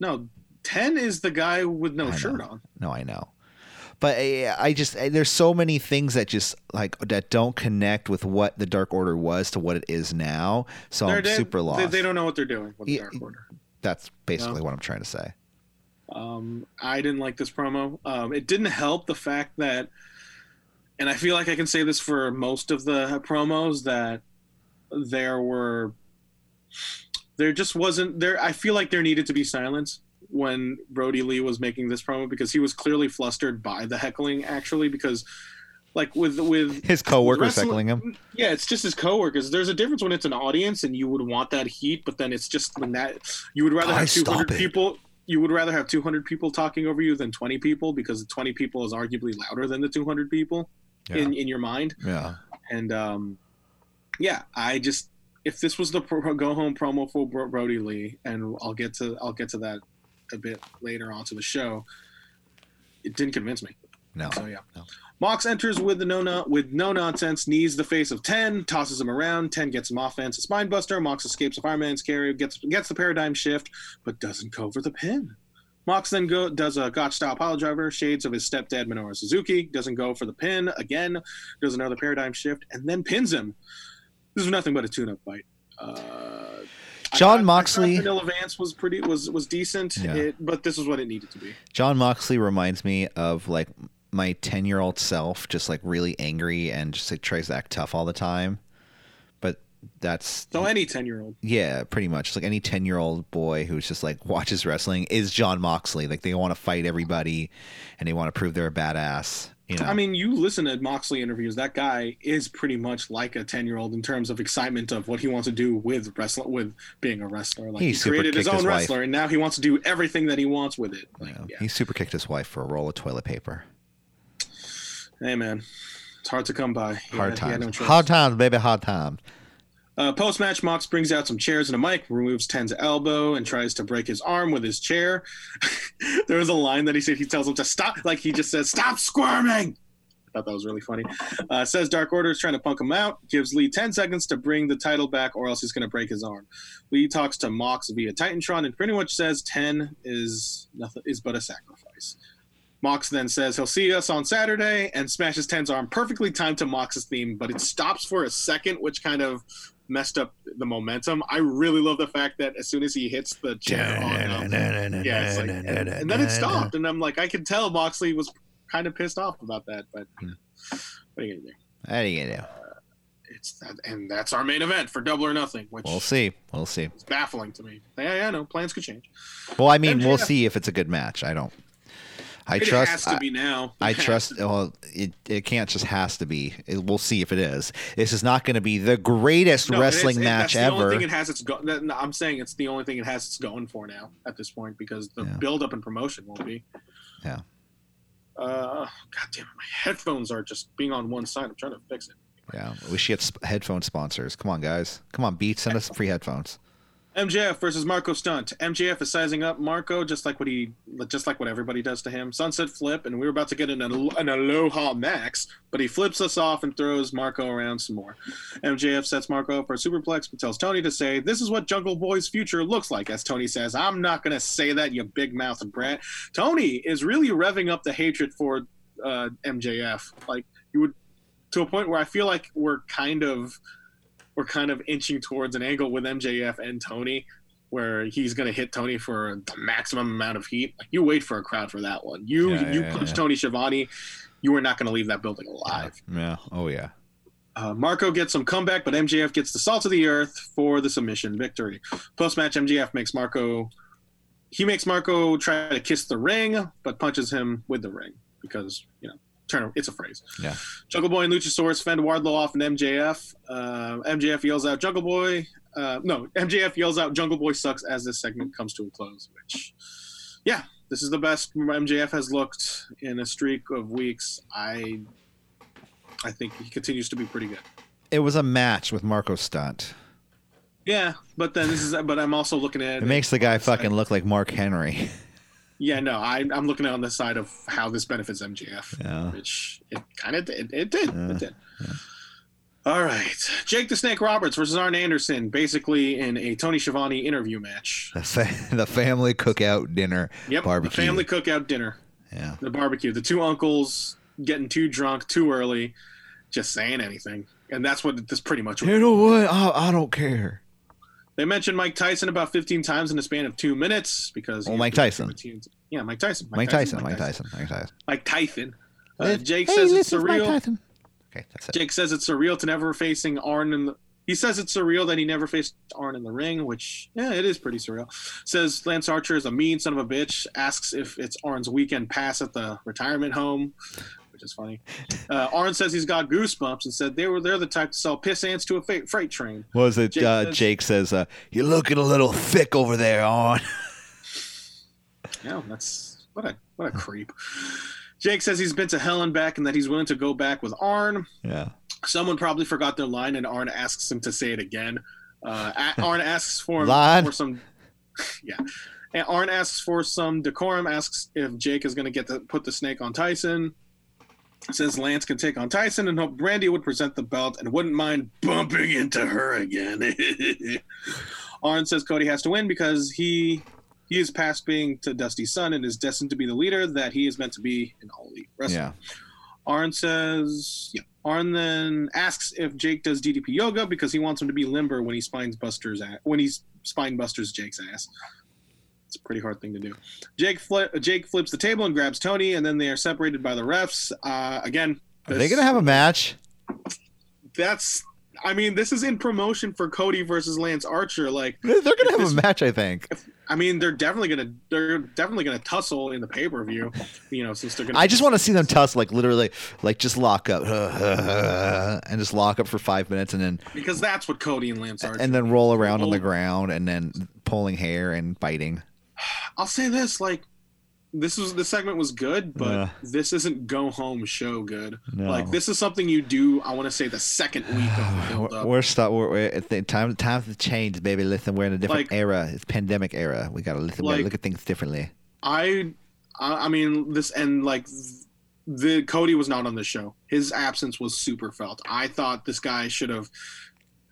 No, ten is the guy with no shirt on. No, I know. But uh, I just uh, there's so many things that just like that don't connect with what the Dark Order was to what it is now. So They're I'm super lost. They, they don't know what they're doing with the Dark Order. That's basically what I'm trying to say. Um, I didn't like this promo. Um, it didn't help the fact that, and I feel like I can say this for most of the promos that there were, there just wasn't there. I feel like there needed to be silence when Brodie Lee was making this promo because he was clearly flustered by the heckling. Actually, because like with with His coworkers heckling him. yeah, it's just his coworkers. There's a difference when it's an audience and you would want that heat, but then it's just when that you would rather have Guys, stop 200 it. people. You would rather have 200 people talking over you than 20 people because 20 people is arguably louder than the 200 people in in your mind. Yeah. And um, yeah, I just if this was the pro- go home promo for Bro- Brodie Lee, and I'll get to I'll get to that a bit later on to the show. It didn't convince me. No. So yeah. No. Mox enters with the no no with no nonsense, knees the face of Ten, tosses him around. Ten gets him offense, a spine buster. Mox escapes a fireman's carry, gets gets the paradigm shift, but doesn't cover the pin. Mox then go does a gotch style pile driver, shades of his stepdad Minoru Suzuki, doesn't go for the pin again, does another paradigm shift, and then pins him. This was nothing but a tune-up fight. Uh, John thought- Moxley- Vanilla Vance was pretty was was decent, Yeah. it, but this is what it needed to be. Jon Moxley reminds me of like my 10 year old self, just like really angry and just like tries to act tough all the time. But that's So any ten-year-old. yeah, pretty much. It's like any 10 year old boy who's just like watches wrestling is Jon Moxley. Like they want to fight everybody and they want to prove they're a badass. You know, I mean, you listen to Moxley interviews. That guy is pretty much like a ten-year-old in terms of excitement of what he wants to do with wrestling, with being a wrestler. Like He he, created his own his wife. wrestler, and now he wants to do everything that he wants with it. Like, know, yeah. he super kicked his wife for a roll of toilet paper. Hey man, It's hard to come by. Hard Yeah, times. no hard times, baby. Hard times. Uh, Post match, Mox brings out some chairs and a mic, removes Ten's elbow, and tries to break his arm with his chair. there was a line that he said he tells him to stop, like he just says, "Stop squirming." I thought that was really funny. Uh, says Dark Order is trying to punk him out. Gives Lee 10 seconds to bring the title back, or else he's going to break his arm. Lee talks to Mox via Titantron and pretty much says 10 is nothing is but a sacrifice. Mox then says he'll see us on Saturday and smashes 10's arm perfectly timed to Mox's theme, but it stops for a second, which kind of messed up the momentum. I really love the fact that as soon as he hits the chair, on, um, yeah, like, and, and then it stopped, and I'm like, I could tell Moxley was kind of pissed off about that, but Hmm. what are you gonna do? What are you gonna do? It's that, and that's our main event for Double or Nothing, which We'll see. We'll see. It's baffling to me. Yeah, yeah, no plans could change. Well, I mean, we'll see if it's a good match. I don't. I It trust. has to I, be now. I It has trust. Well, it, it can't just has to be. It, we'll see if it is. This is not going to be the greatest No, wrestling match that's The only ever. thing it has its go- no, I'm saying it's the only thing it has it's going for now at this point because the Yeah. build up and promotion won't be. Yeah. Uh, God damn it! My headphones are just being on one side. I'm trying to fix it. Yeah, we should get sp- headphone sponsors. Come on, guys. Come on, Beat. Send us free headphones. MJF versus Marco Stunt. MJF is sizing up Marco just like what he, just like what everybody does to him. Sunset flip, and we were about to get an, an Aloha Max, but he flips us off and throws Marco around some more. MJF sets Marco up for a superplex, but tells Tony to say, "This is what Jungle Boy's future looks like." As Tony says, "I'm not gonna say that, you big mouth brat." Tony is really revving up the hatred for uh, MJF. Like you would, to a point where I feel like we're kind of we're kind of inching towards an angle with MJF and Tony where he's going to hit Tony for the maximum amount of heat. You wait for a crowd for that one. You Yeah, you yeah, punch yeah. Tony Schiavone, you are not going to leave that building alive. Yeah. Oh yeah. Uh, Marco gets some comeback, but MJF gets the salt of the earth for the submission victory. Post match, MJF makes Marco he makes Marco try to kiss the ring, but punches him with the ring because you know turn it's a phrase. Yeah. Jungle Boy and Luchasaurus fend Wardlow off and MJF. Uh, MJF yells out Jungle Boy. Uh, no, MJF yells out Jungle Boy sucks as this segment comes to a close. Which, yeah, this is the best MJF has looked in a streak of weeks. I, I think he continues to be pretty good. It was a match with Marco Stunt. Yeah, but then this is. But I'm also looking at It makes the guy fucking look like Mark Henry. Yeah, no, I, I'm looking on the side of how this benefits MJF, Yeah. which it kind of did. It did. Yeah, It did. All right, Jake the Snake Roberts versus Arn Anderson, basically in a Tony Schiavone interview match. The, fa- the family cookout dinner Yep, barbecue. the family cookout dinner, Yeah. the barbecue. The two uncles getting too drunk too early, just saying anything, and that's what this pretty much. was. You know what? I, I don't care. They mentioned Mike Tyson about 15 times in the span of two minutes because. Oh, Mike Tyson. Yeah, Mike Tyson. Mike Tyson. Mike Tyson. Mike Tyson. Mike Tyson. Uh, Hey, Jake hey, says this it's is Mike surreal. Tyson. Okay, that's it. Jake says it's surreal to never facing Arn in the. He says it's surreal that he never faced Arn in the ring, which yeah, it is pretty surreal. Says Lance Archer is a mean son of a bitch. Asks if it's Arn's weekend pass at the retirement home, which is funny. Uh, Arn says he's got goosebumps and said they were they're the type to sell piss ants to a fa- freight train. What was it? Jake uh, says- Jake says, uh, "You're looking a little thick over there, Arn." Yeah, that's what a what a creep. Jake says he's been to hell and back and that he's willing to go back with Arn. yeah. Someone probably forgot their line, and Arn asks him to say it again. Uh, Arn asks for, Line. for some, yeah. And Arn asks for some decorum. Asks if Jake is going to get to put the snake on Tyson. Says Lance can take on Tyson and hope Brandi would present the belt and wouldn't mind bumping into her again. Arn says Cody has to win because he he is past being to Dusty's son and is destined to be the leader that he is meant to be in all elite wrestling. Yeah. Arn says, yeah. Arn then asks if Jake does DDP yoga because he wants him to be limber when he spines Buster's at, when he's spine busters Jake's ass. It's a pretty hard thing to do. Jake fli- Jake flips the table and grabs Tony, and then they are separated by the refs. Uh, again, Are they gonna have a match? That's. I mean, this is in promotion for Cody versus Lance Archer. Like, They're gonna have This- a match, I think. I mean, they're definitely gonna they're definitely gonna tussle in the pay per view. You know, since they're gonna. I just want to see them tussle, like literally, like just lock up and just lock up for five minutes, and then because that's what Cody and Lance Archer. and then roll around on the ground, and then pulling hair and biting. I'll say this: like, this was the segment was good, but this isn't go home show good. No. Like this is something you do. I want to say the second week of the build We're, up. we're. We're, we're at the time. Times have changed, baby. Listen, we're in a different Like- era. It's pandemic era. We gotta listen. we gotta look at things differently. I, I I mean this and like the Cody was not on the show. His absence was super felt. I thought this guy should have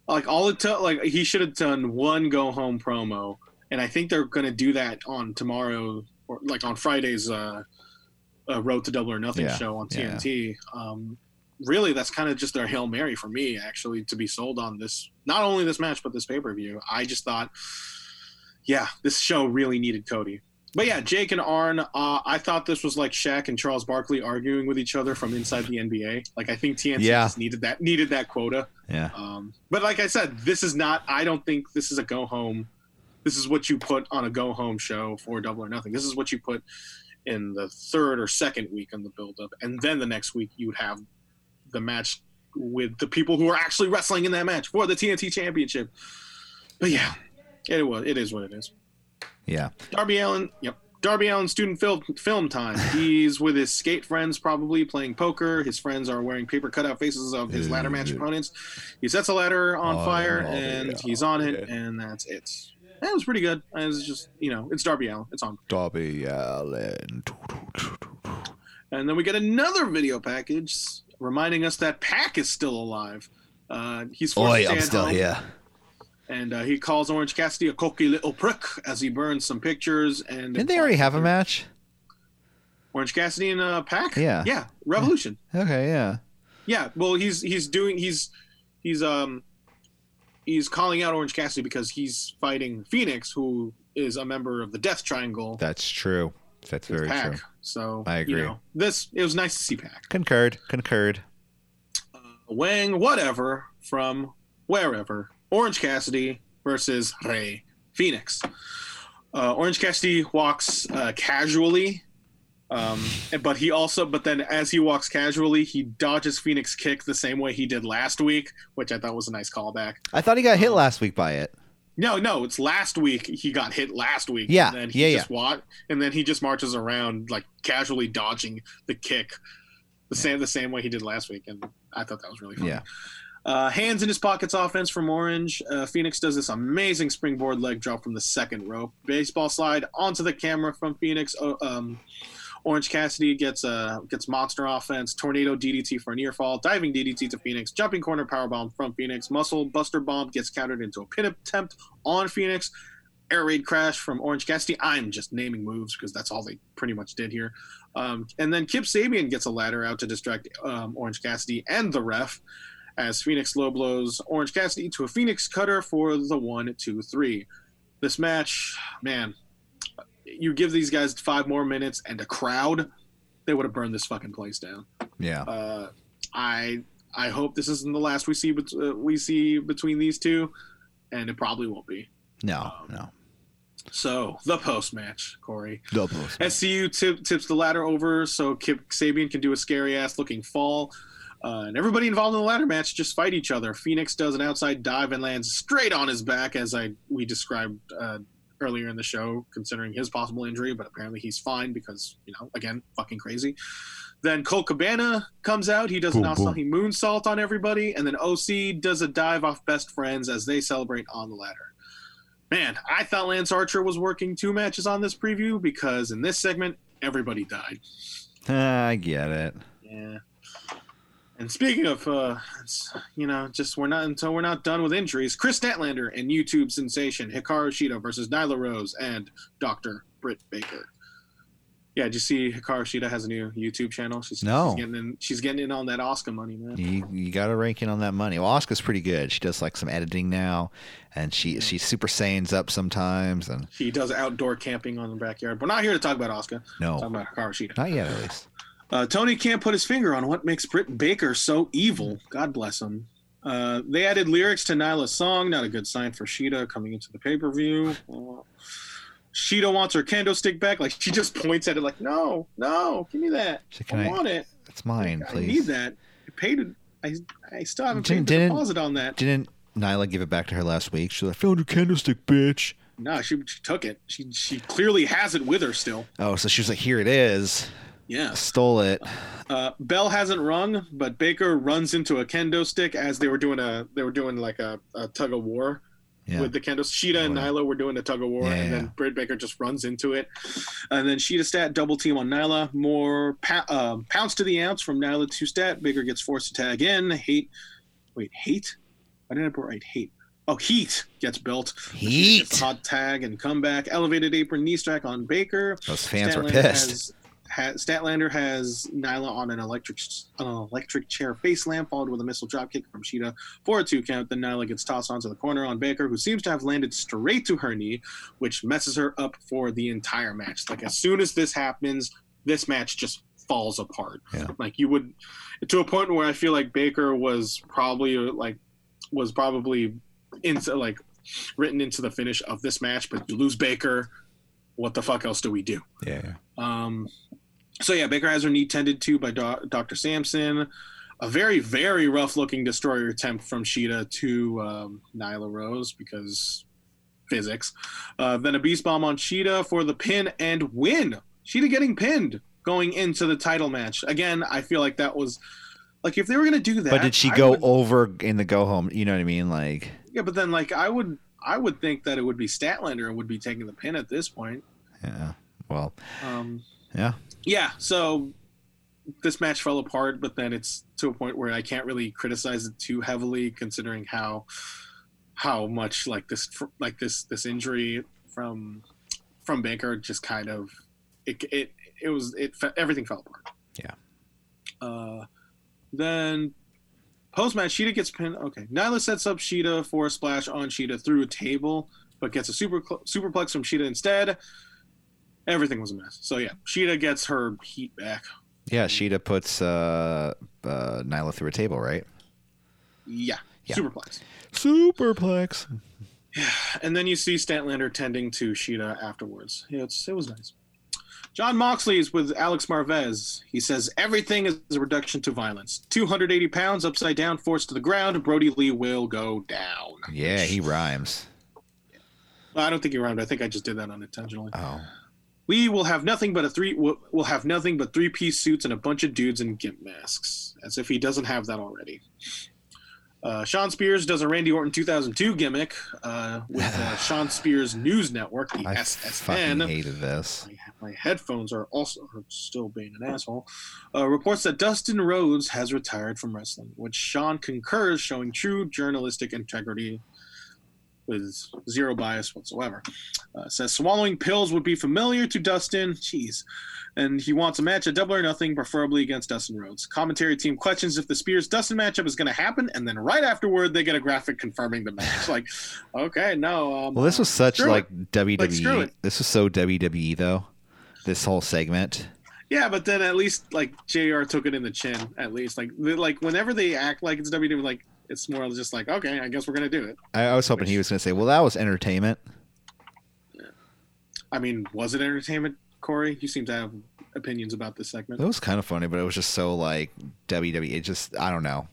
like all it took like he should have done one go home promo and I think they're going to do that on tomorrow or like on Friday's uh, uh Road to Double or Nothing Yeah, show on yeah. TNT. Um really that's kind of just their Hail Mary for me actually to be sold on this not only this match but this pay-per-view. I just thought yeah, this show really needed Cody. But yeah, Jake and Arn, uh, I thought this was like Shaq and Charles Barkley arguing with each other from inside the NBA. Like I think TNT Yeah. just needed that needed that quota. Yeah. Um, but like I said, this is not. I don't think this is a go home. This is what you put on a go home show for Double or Nothing. This is what you put in the third or second week on the build up, and then the next week you would have the match with the people who are actually wrestling in that match for the TNT Championship. But yeah, it was. It is what it is. Yeah. Darby Allin, yep. Darby Allin student film film time. He's with his skate friends, probably playing poker. His friends are wearing paper cutout faces of his ladder match opponents. He sets a ladder on Oh, fire oh, and yeah, he's on it, yeah. and that's it. That was pretty good. It was just you know, it's Darby Allin. It's on. Darby Allin. And then we get another video package reminding us that Pac is still alive. Uh, he's forced Oi, to I'm still home. here. And uh, he calls Orange Cassidy a cocky little prick as he burns some pictures. And Didn't they already have a match? Orange Cassidy and uh, Pac? Yeah. Yeah. Revolution. Okay. Yeah. Yeah. Well, he's he's doing he's he's um he's calling out Orange Cassidy because he's fighting Fenix, who is a member of the Death Triangle. That's true. That's very Pac. true. So I agree. You know, this it was nice to see Pac. Concurred. Concurred. Wang whatever from wherever. Orange Cassidy versus Rey Fenix. Uh, Orange Cassidy walks uh, casually, um, but he also, but then as he walks casually, he dodges Fenix kick the same way he did last week, which I thought was a nice callback. I thought he got hit last week by it. No, no, it's last week. He got hit last week. Yeah, and then he yeah, just wa- and then he just marches around like casually dodging the kick, the same the same way he did last week, and I thought that was really fun. Yeah. Uh, hands in his pockets offense from Orange. Uh, Fenix does this amazing springboard leg drop from the second rope. Baseball slide onto the camera from Fenix. Oh, um, Orange Cassidy gets uh, gets monster offense. Tornado DDT for a near fall. Diving DDT to Fenix. Jumping corner powerbomb from Fenix. Muscle Buster Bomb gets countered into a pin attempt on Fenix. Air raid crash from Orange Cassidy. I'm just naming moves because that's all they pretty much did here. Um, and then Kip Sabian gets a ladder out to distract um, Orange Cassidy and the ref as Fenix low blows Orange Cassidy to a Fenix cutter for the one, two, three. This match, man, you give these guys five more minutes and a crowd, they would have burned this fucking place down. Yeah. Uh, I I hope this isn't the last we see bet- uh, we see between these two, and it probably won't be. No. No. So the post match, Corey. Double. SCU tip, tips the ladder over so Kip Sabian can do a scary ass looking fall. Uh, and everybody involved in the ladder match just fight each other. Fenix does an outside dive and lands straight on his back, as I we described uh, earlier in the show, considering his possible injury. But apparently he's fine because you know, again, fucking crazy. Then Colt Cabana comes out. He does Boom, an boom. Asai moonsault on everybody, and then OC does a dive off best friends as they celebrate on the ladder. Man, I thought Lance Archer was working two matches on this preview because in this segment, everybody died. Ah, I get it. Yeah. And speaking of, uh, you know, just we're not until we're not done with injuries. Kris Statlander and YouTube sensation Hikaru Shida versus Nyla Rose and Dr. Britt Baker. Yeah, did you see Hikaru Shida has a new YouTube channel? She's, No. she's getting in. She's getting in on that Oscar money, man. You you got to rank in on that money. Well, Oscar's pretty good. She does like some editing now, and she she super saiyans up sometimes. And She does outdoor camping on the backyard. We're not here to talk about Oscar. no, talking about Hikaru Shida. not yet at least. Uh, Tony can't put his finger on what makes Britt Baker so evil. God bless him. Uh, they added lyrics to Nyla's song. Not a good sign for Shida coming into the pay per view. Uh, Shida wants her kendo stick back. Like she just points at it, like, "No, no, give me that. She I I, want it. it's mine, I please. need that. I paid it. I, I still haven't paid Didn't- the didn't- deposit on that. Didn't Nyla give it back to her last week? She's like, "Found your candlestick, bitch." No, she, she took it. She she clearly has it with her still. Oh, so she was like, "Here it is." Yeah. Stole it. Uh, bell hasn't rung, but Baker runs into a kendo stick as they were doing a they were doing like a, a tug of war Yeah. with the kendo. Shida and Oh. Nyla were doing a tug of war, Yeah, and yeah. then Britt Baker just runs into it, and then Shida stat double team on Nyla. More pa- um, pounce to the ounce from Nyla to stat. Baker gets forced to tag in. Hate, wait, hate. Why didn't I put right? Hate. Oh, Heat gets built. Heat. Gets hot tag and comeback. Elevated apron knee strike on Baker. Those fans were pissed. Has, ha Statlander has Nyla on an electric an electric chair face slam, followed with a missile drop kick from Shida for a two count. Then Nyla gets tossed onto the corner on Baker, who seems to have landed straight to her knee, which messes her up for the entire match. Like as soon as this happens, this match just falls apart. Yeah. Like you would to a point where I feel like Baker was probably like was probably into like written into the finish of this match, but you lose Baker. What the fuck else do we do? Yeah. Um, so yeah, Baker has her knee tended to by Do- Dr. Sampson. A very, very rough looking destroyer attempt from Shida to um, Nyla Rose because physics. Uh, then a beast bomb on Shida for the pin and win. Shida getting pinned going into the title match. Again, I feel like that was like if they were gonna do that. But did she I go would- over in the go home? You know what I mean? Like, yeah, but then like I would, I would think that it would be Statlander and would be taking the pin at this point. yeah. Well, Um, yeah. yeah so this match fell apart but then it's to a point where i can't really criticize it too heavily considering how how much like this like this this injury from from baker just kind of it it, it was it everything fell apart Yeah. uh then post match shida gets pinned okay nyla sets up shida for a splash on shida through a table but gets a super superplex from shida instead everything was a mess so yeah shida gets her heat back Yeah. Shida puts uh, uh, Nyla through a table, right? Yeah, Yeah. superplex. Superplex. Yeah, and then you see Statlander tending to Shida afterwards. Yeah, it's, it was nice. Jon Moxley is with Alex Marvez. He says everything is a reduction to violence. 280 pounds upside down, forced to the ground. Brodie Lee will go down. Yeah, he rhymes. Well, I don't think he rhymed. I think I just did that unintentionally. Oh. Lee will have nothing but a three. Will have nothing but three piece suits and a bunch of dudes in gimp masks, as if he doesn't have that already. Uh, Shawn Spears does a Randy Orton 2002 gimmick uh, with uh, Shawn Spears News Network, the I fucking SSN. hated this. My, my headphones are also are still being an asshole. Uh, reports that Dustin Rhodes has retired from wrestling, which Sean concurs, showing true journalistic integrity with zero bias whatsoever. Uh, says swallowing pills would be familiar to Dustin. Jeez. And he wants a match at double or nothing, preferably against Dustin Rhodes. Commentary team questions if the Spears Dustin matchup is going to happen, and then right afterward, they get a graphic confirming the match. like, okay, no. Um, Well, this was such like it. WWE. Like. This was so WWE though. This whole segment. Yeah, but then at least like JR took it in the chin. At least like like whenever they act like it's WWE, like it's more just like okay, I guess we're gonna do it. I, I was hoping he was going to say, "Well, that was entertainment." I mean, was it entertainment, Corey? You seem to have opinions about this segment. It was kind of funny, but it was just so like WWE. It just I don't know.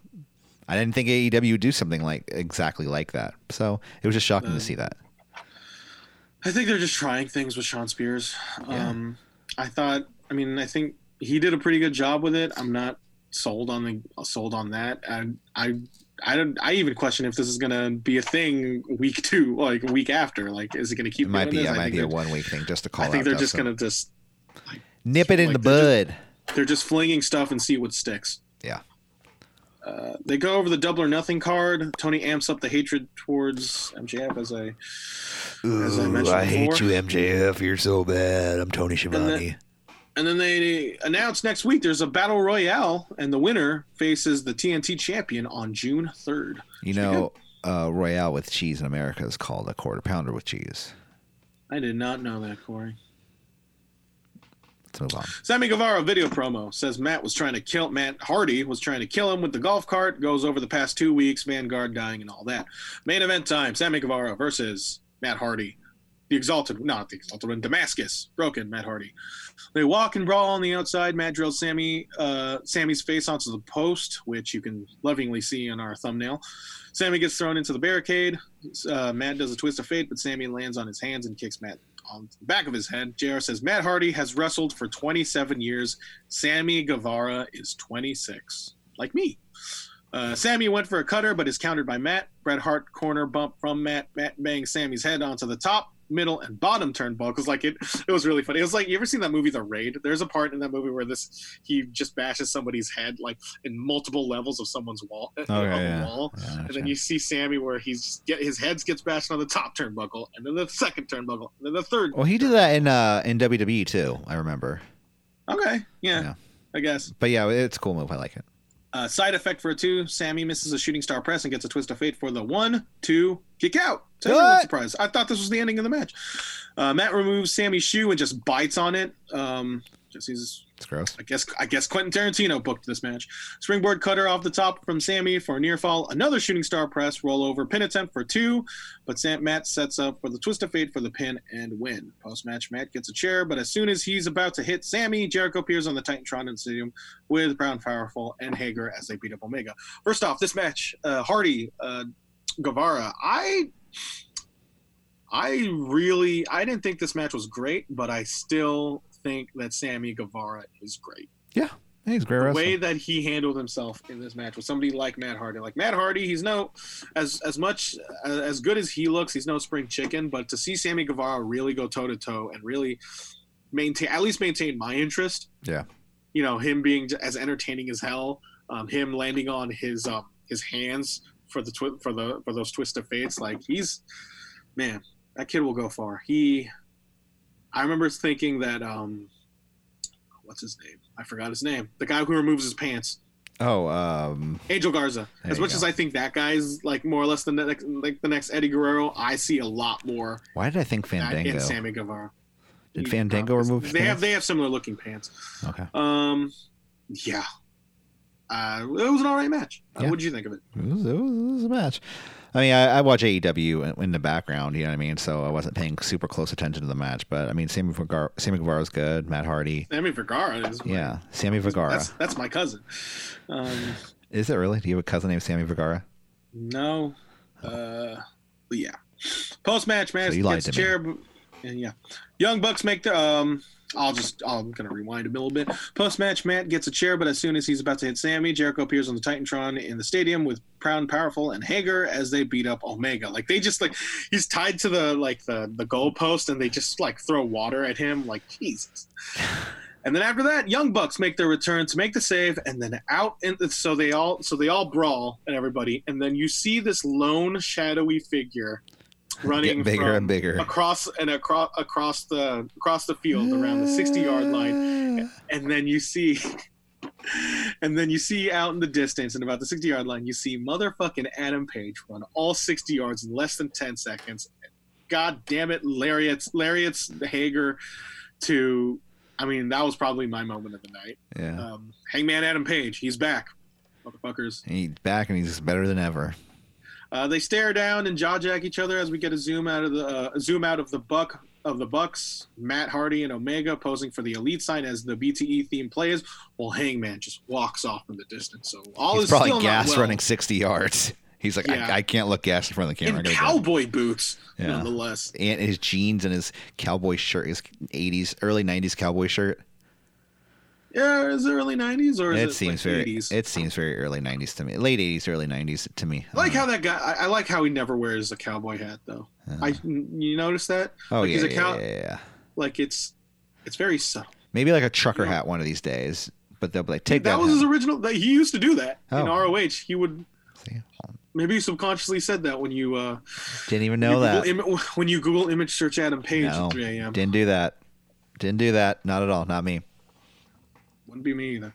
I didn't think AEW would do something like exactly like that. So it was just shocking Uh, to see that. I think they're just trying things with Shawn Spears. Yeah. Um, I thought. I mean, I think he did a pretty good job with it. I'm not sold on the sold on that. I I I don't. I even question if this is gonna be a thing week two, like week after. Like, is it gonna keep? It might be. this? It I might be a one week thing just to call I think they're just gonna just nip it in like, the they're bud. they're just flinging stuff and see what sticks. Yeah. Uh, they go over the double or nothing card. Tony amps up the hatred towards MJF as I as I mentioned before. Hate you, MJF. You're so bad. I'm Tony Schiavone. And then they announce next week there's a battle royale, and the winner faces the TNT champion on June third. You know, uh, Royale with cheese in America is called a quarter pounder with cheese. I did not know that, Corey. Let's move on. Sammy Guevara video promo says Matt was trying to kill Matt Hardy was trying to kill him with the golf cart. Goes over the past two weeks, Vanguard dying and all that. Main event time: Sammy Guevara versus Matt Hardy. The Exalted, not the Exalted One, Damascus, broken Matt Hardy. They walk and brawl on the outside. Matt drills Sammy, uh, Sammy's face onto the post, which you can lovingly see in our thumbnail. Sammy gets thrown into the barricade. Uh, Matt does a twist of fate, but Sammy lands on his hands and kicks Matt on the back of his head. JR says Matt Hardy has wrestled for 27 years. Sammy Guevara is 26, like me. Uh, Sammy went for a cutter, but is countered by Matt. Bret Hart corner bump from Matt. Matt bangs Sammy's head onto the top, middle, and bottom turnbuckles. Like it, it was really funny. It was like you ever seen that movie, The Raid? There's a part in that movie where this he just bashes somebody's head like in multiple levels of someone's wall, uh, Oh, of yeah, yeah. wall, Yeah, and then you see Sammy where he's get his head gets bashed on the top turnbuckle, and then the second turnbuckle, and then the third. well, he did that in uh, in WWE too. I remember. Okay, yeah, Yeah. I guess. But yeah, it's a cool move. I like it. Uh, side effect for a two. Sammy misses a shooting star press and gets a twist of fate for the one, two, kick out. To surprise. I thought this was the ending of the match. Uh, Matt removes Sammy's shoe and just bites on it. Um, just he's, It's gross. I guess, I guess Quentin Tarantino booked this match. Springboard cutter off the top from Sammy for a near fall. Another shooting star press, rollover pin attempt for two, but Sam, Matt sets up for the twist of fate for the pin and win. Post match, Matt gets a chair, but as soon as he's about to hit Sammy, Jericho appears on the Titantron the stadium with Brown Powerful and Hager as they beat up Omega. First off, this match, uh, Hardy, uh, Guevara, I. I really, I didn't think this match was great, but I still think that Sammy Guevara is great Yeah, He's great the wrestler. way that he handled himself in this match with somebody like Matt Hardy. Like Matt Hardy, he's no as as much as good as he looks. He's no spring chicken, but to see Sammy Guevara really go toe to toe and really maintain at least maintain my interest. Yeah. you know him being as entertaining as hell. Um, him landing on his um, his hands for the twi- for the for those twist of fates. Like he's man, that kid will go far. He, I remember thinking that um, what's his name? I forgot his name. The guy who removes his pants. oh, um, Angel Garza. As much go. as I think that guy's like more or less the next, like the next Eddie Guerrero, I see a lot more why did I think Fandango? in Sammy Guevara. Did Fandango remove his They have they have similar looking pants. Okay. Um, yeah. Uh, it was an alright match. Uh, Yeah. what did you think of it? It was, it was, it was a match. I mean, I, I watch AEW in, the background, you know what I mean? So I wasn't paying super close attention to the match. But I mean, Sammy, Vergara, Sammy Guevara's good. Matt Hardy. Sammy Vergara is Yeah. Sammy Vergara. That's that's my cousin. Um, Is it really? Do you have a cousin named Sammy Vergara? no, uh, yeah. Post match, man, So you lied to a me. And yeah, Young Bucks make the um. I'll just I'm gonna rewind a little bit. Post match, Matt gets a chair, but as soon as he's about to hit Sammy, Jericho appears on the Titantron in the stadium with Proud and Powerful and Hager as they beat up Omega. Like they just like he's tied to the like the the goalpost and they just like throw water at him. Like Jesus. And then after that, Young Bucks make their return to make the save, and then out. In, so they all so they all brawl and everybody, and then you see this lone shadowy figure running Getting bigger and bigger. across and across across the across the field around the 60 yard line and then you see and then you see out in the distance and about the 60 yard line you see motherfucking adam page run all 60 yards in less than 10 seconds god damn it lariats lariats hager to i mean that was probably my moment of the night Yeah. um, hangman adam page he's back motherfuckers He's back and he's better than ever. Uh, they stare down and jaw jack each other as we get a zoom out of the uh, zoom out of the buck of the Bucks, Matt Hardy and Omega posing for the elite sign as the BTE theme plays, while Hangman just walks off in the distance. So all He's is probably gas well. running 60 yards. He's like, Yeah. I, I can't look gas in front of the camera. in gotta go. cowboy boots, Yeah. nonetheless. and his jeans and his cowboy shirt, his 80s, early 90s cowboy shirt. Yeah, is it early '90s or is it, It seems like very, 80s? it seems very early 90s to me. Late 80s, early 90s to me. I like Uh, how that guy. I, I like how he never wears a cowboy hat though. Yeah. I you notice that? oh like yeah, he's a yeah, cow- yeah, yeah. Like it's it's very subtle. Maybe like a trucker Yeah. hat one of these days. But they'll be like, take that that. was his original. That he used to do that in Oh. ROH. He would See? maybe you subconsciously said that when you uh Didn't even know that. Google when you Google image search Adam Page No, at 3 a.m. Didn't do that. Didn't do that. Not at all. Not me. Wouldn't be me either.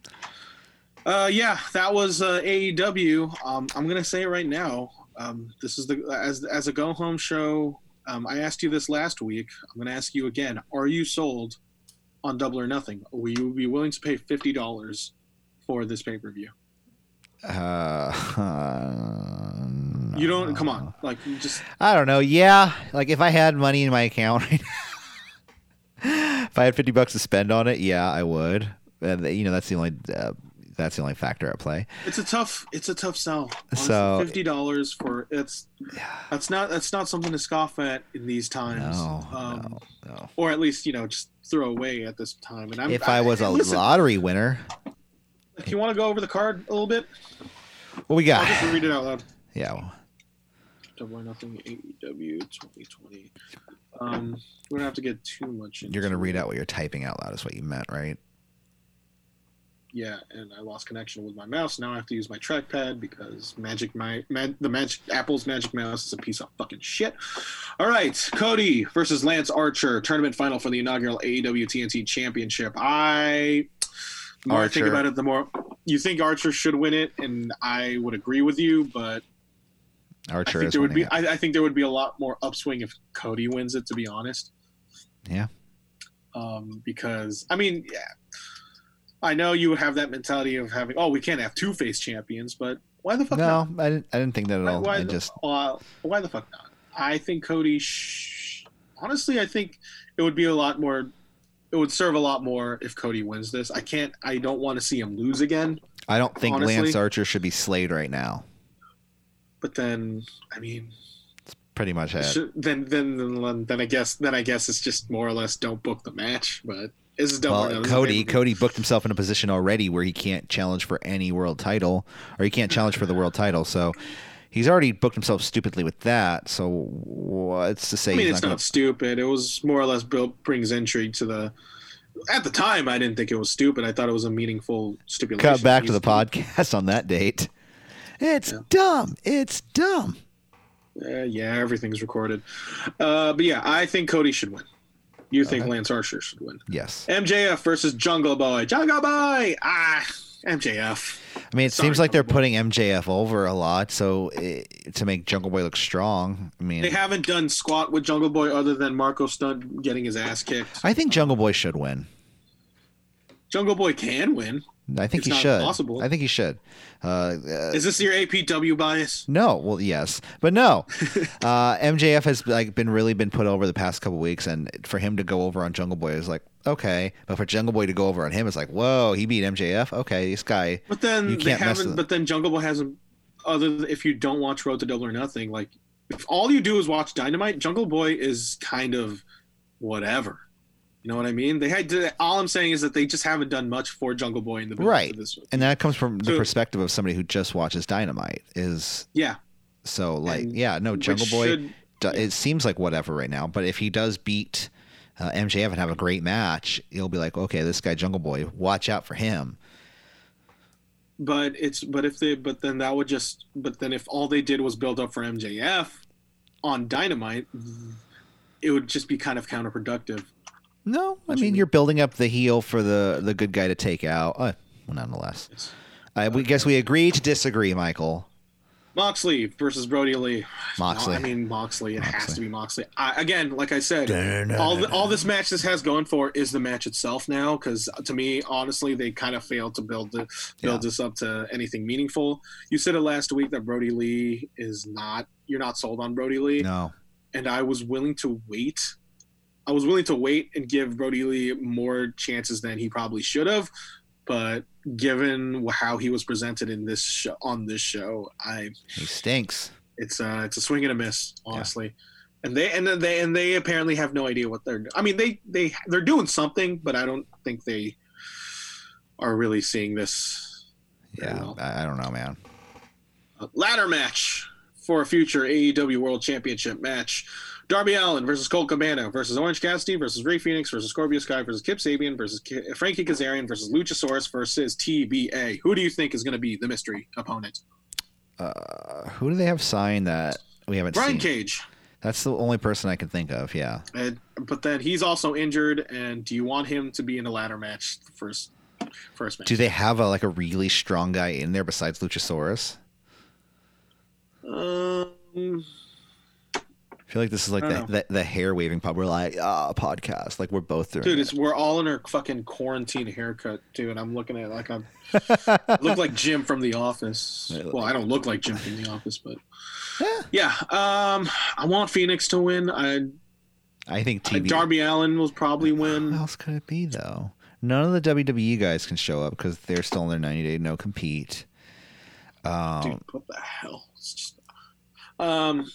Uh, yeah, that was uh, AEW. Um, I'm gonna say it right now. Um, this is the as as a go home show. Um, I asked you this last week. I'm gonna ask you again. Are you sold on Double or Nothing? Will you be willing to pay fifty dollars for this pay per view? Uh, You don't. Come on. Like just. I don't know. Yeah, like if I had money in my account, right now, if I had fifty bucks to spend on it, yeah, I would. And you know, that's the only uh, that's the only factor at play. It's a tough. It's a tough sell. Honestly, So- fifty dollars for it's. That's not. That's not something to scoff at in these times. No, um, no, no. Or at least you know just throw away at this time. And I'm, If I was a listen, lottery winner, if you want to go over the card a little bit, what we I'll got? just read it out loud. Yeah, well, Double or nothing AEW 2020. Um, we don't have to get too much. you're gonna read out what you're typing out loud. Is what you meant, right? Yeah, and I lost connection with my mouse. Now I have to use my trackpad because Magic my mag, the Magic Apple's Magic Mouse is a piece of fucking shit. All right, Cody versus Lance Archer tournament final for the inaugural AEW TNT Championship. I the more I think about it, the more you think Archer should win it, and I would agree with you. But Archer I think there would be. I, I think there would be a lot more upswing if Cody wins it. To be honest. Yeah. Um, because I mean, yeah, I know you have that mentality of having, oh, we can't have two face champions, but why the fuck No, not? I didn't. I didn't think that at Why, all. why I the, just uh, why the fuck not? I think Cody. Sh- honestly, I think it would be a lot more. It would serve a lot more if Cody wins this. I can't. I don't want to see him lose again. I don't think honestly- Lance Archer should be slayed right now. But then, I mean, it's Pretty much it. should, then, then then then I guess then I guess it's just more or less don't book the match. But is double. or Well. Cody, Cody booked himself in a position already where he can't challenge for any world title, or he can't challenge for the world title. So he's already booked himself stupidly with that. So what's to say I mean, he's it's not not, to? stupid. It was more or less built brings intrigue to the. At the time, I didn't think it was stupid. I thought it was a meaningful stipulation. Cut back to the podcast on that date. It's Yeah. dumb. It's dumb. Uh, yeah, everything's recorded. Uh, but yeah, I think Cody should win. You think Okay. Lance Archer should win? Yes. MJF versus Jungle Boy. Jungle Boy. Ah, MJF. I mean, it Sorry, seems like they're Boy. putting MJF over a lot, so eh, to make Jungle Boy look strong. I mean, They haven't done squat with Jungle Boy other than Marco Stunt getting his ass kicked. I think Jungle Boy should win. Jungle Boy can win. I think It's he should. impossible. I think he should. Uh, Is this your APW bias? no, well, yes, but no. uh, MJF has like been really been put over the past couple weeks, and for him to go over on Jungle Boy is like okay, but for Jungle Boy to go over on him is like whoa, he beat MJF. Okay, this guy. But then You they can't mess haven't. with But then Jungle Boy hasn't. Other than if you don't watch Road to Double or Nothing, like if all you do is watch Dynamite, Jungle Boy is kind of whatever. You know what I mean? They had to, all I'm saying is that they just haven't done much for Jungle Boy in the Right. And that comes from the So- perspective of somebody who just watches Dynamite. Is yeah, so like And yeah, no Jungle Boy. should- do- it seems like whatever right now. But if he does beat uh, MJF and have a great match, you'll be like, okay, this guy Jungle Boy, watch out for him. but it's but if they but then that would just but then if all they did was build up for MJF on Dynamite, it would just be kind of counterproductive. No, I mean you're building up the heel for the the good guy to take out. Uh, well, nonetheless, I we guess we agree to disagree, Michael. Moxley versus Brodie Lee. Moxley. I mean Moxley. It has to be Moxley. I, again, like I said, all the, all this match this has going for is the match itself now. Because to me, honestly, they kind of failed to build the, build Yeah. this up to anything meaningful. You said it last week that Brodie Lee is not. You're not sold on Brodie Lee, No, and I was willing to wait. I was willing to wait and give Brodie Lee more chances than he probably should have. But given how he was presented in this show, on this show, I he stinks. it's uh it's a swing and a miss, honestly. And they and then they and they apparently have no idea what they're. Doing. I mean, they they they're doing something, but I don't think they are really seeing this. Yeah, well. I, I don't know, man. Uh, ladder match for a future AEW World Championship match. Darby Allin versus Colt Cabana versus Orange Cassidy versus Rey Fenix versus Scorpio Sky versus Kip Sabian versus Ki- Frankie Kazarian versus Luchasaurus versus TBA. Who do you think is going to be the mystery opponent? Uh, who do they have signed that we haven't seen? Brian seen? Cage. That's the only person I can think of. Yeah. And, but then he's also injured. And do you want him to be in a ladder match first first match? Do they have a like a really strong guy in there besides Luchasaurus? Um, I feel like this is like the, the the hair waving pub. We're like ah podcast. Like we're both doing. Dude, it. it's we're all in our fucking quarantine haircut, dude. And I'm looking at it like I'm I look like Jim from The Office. Well, I don't look like Jim from The Office, but Yeah. yeah. Um, I want Fenix to win. I I think TV. Darby Allin will probably win. win. else could it be though? None of the WWE guys can show up because they're still in their 90 day no compete. Um, Dude, what the hell? It's just, um,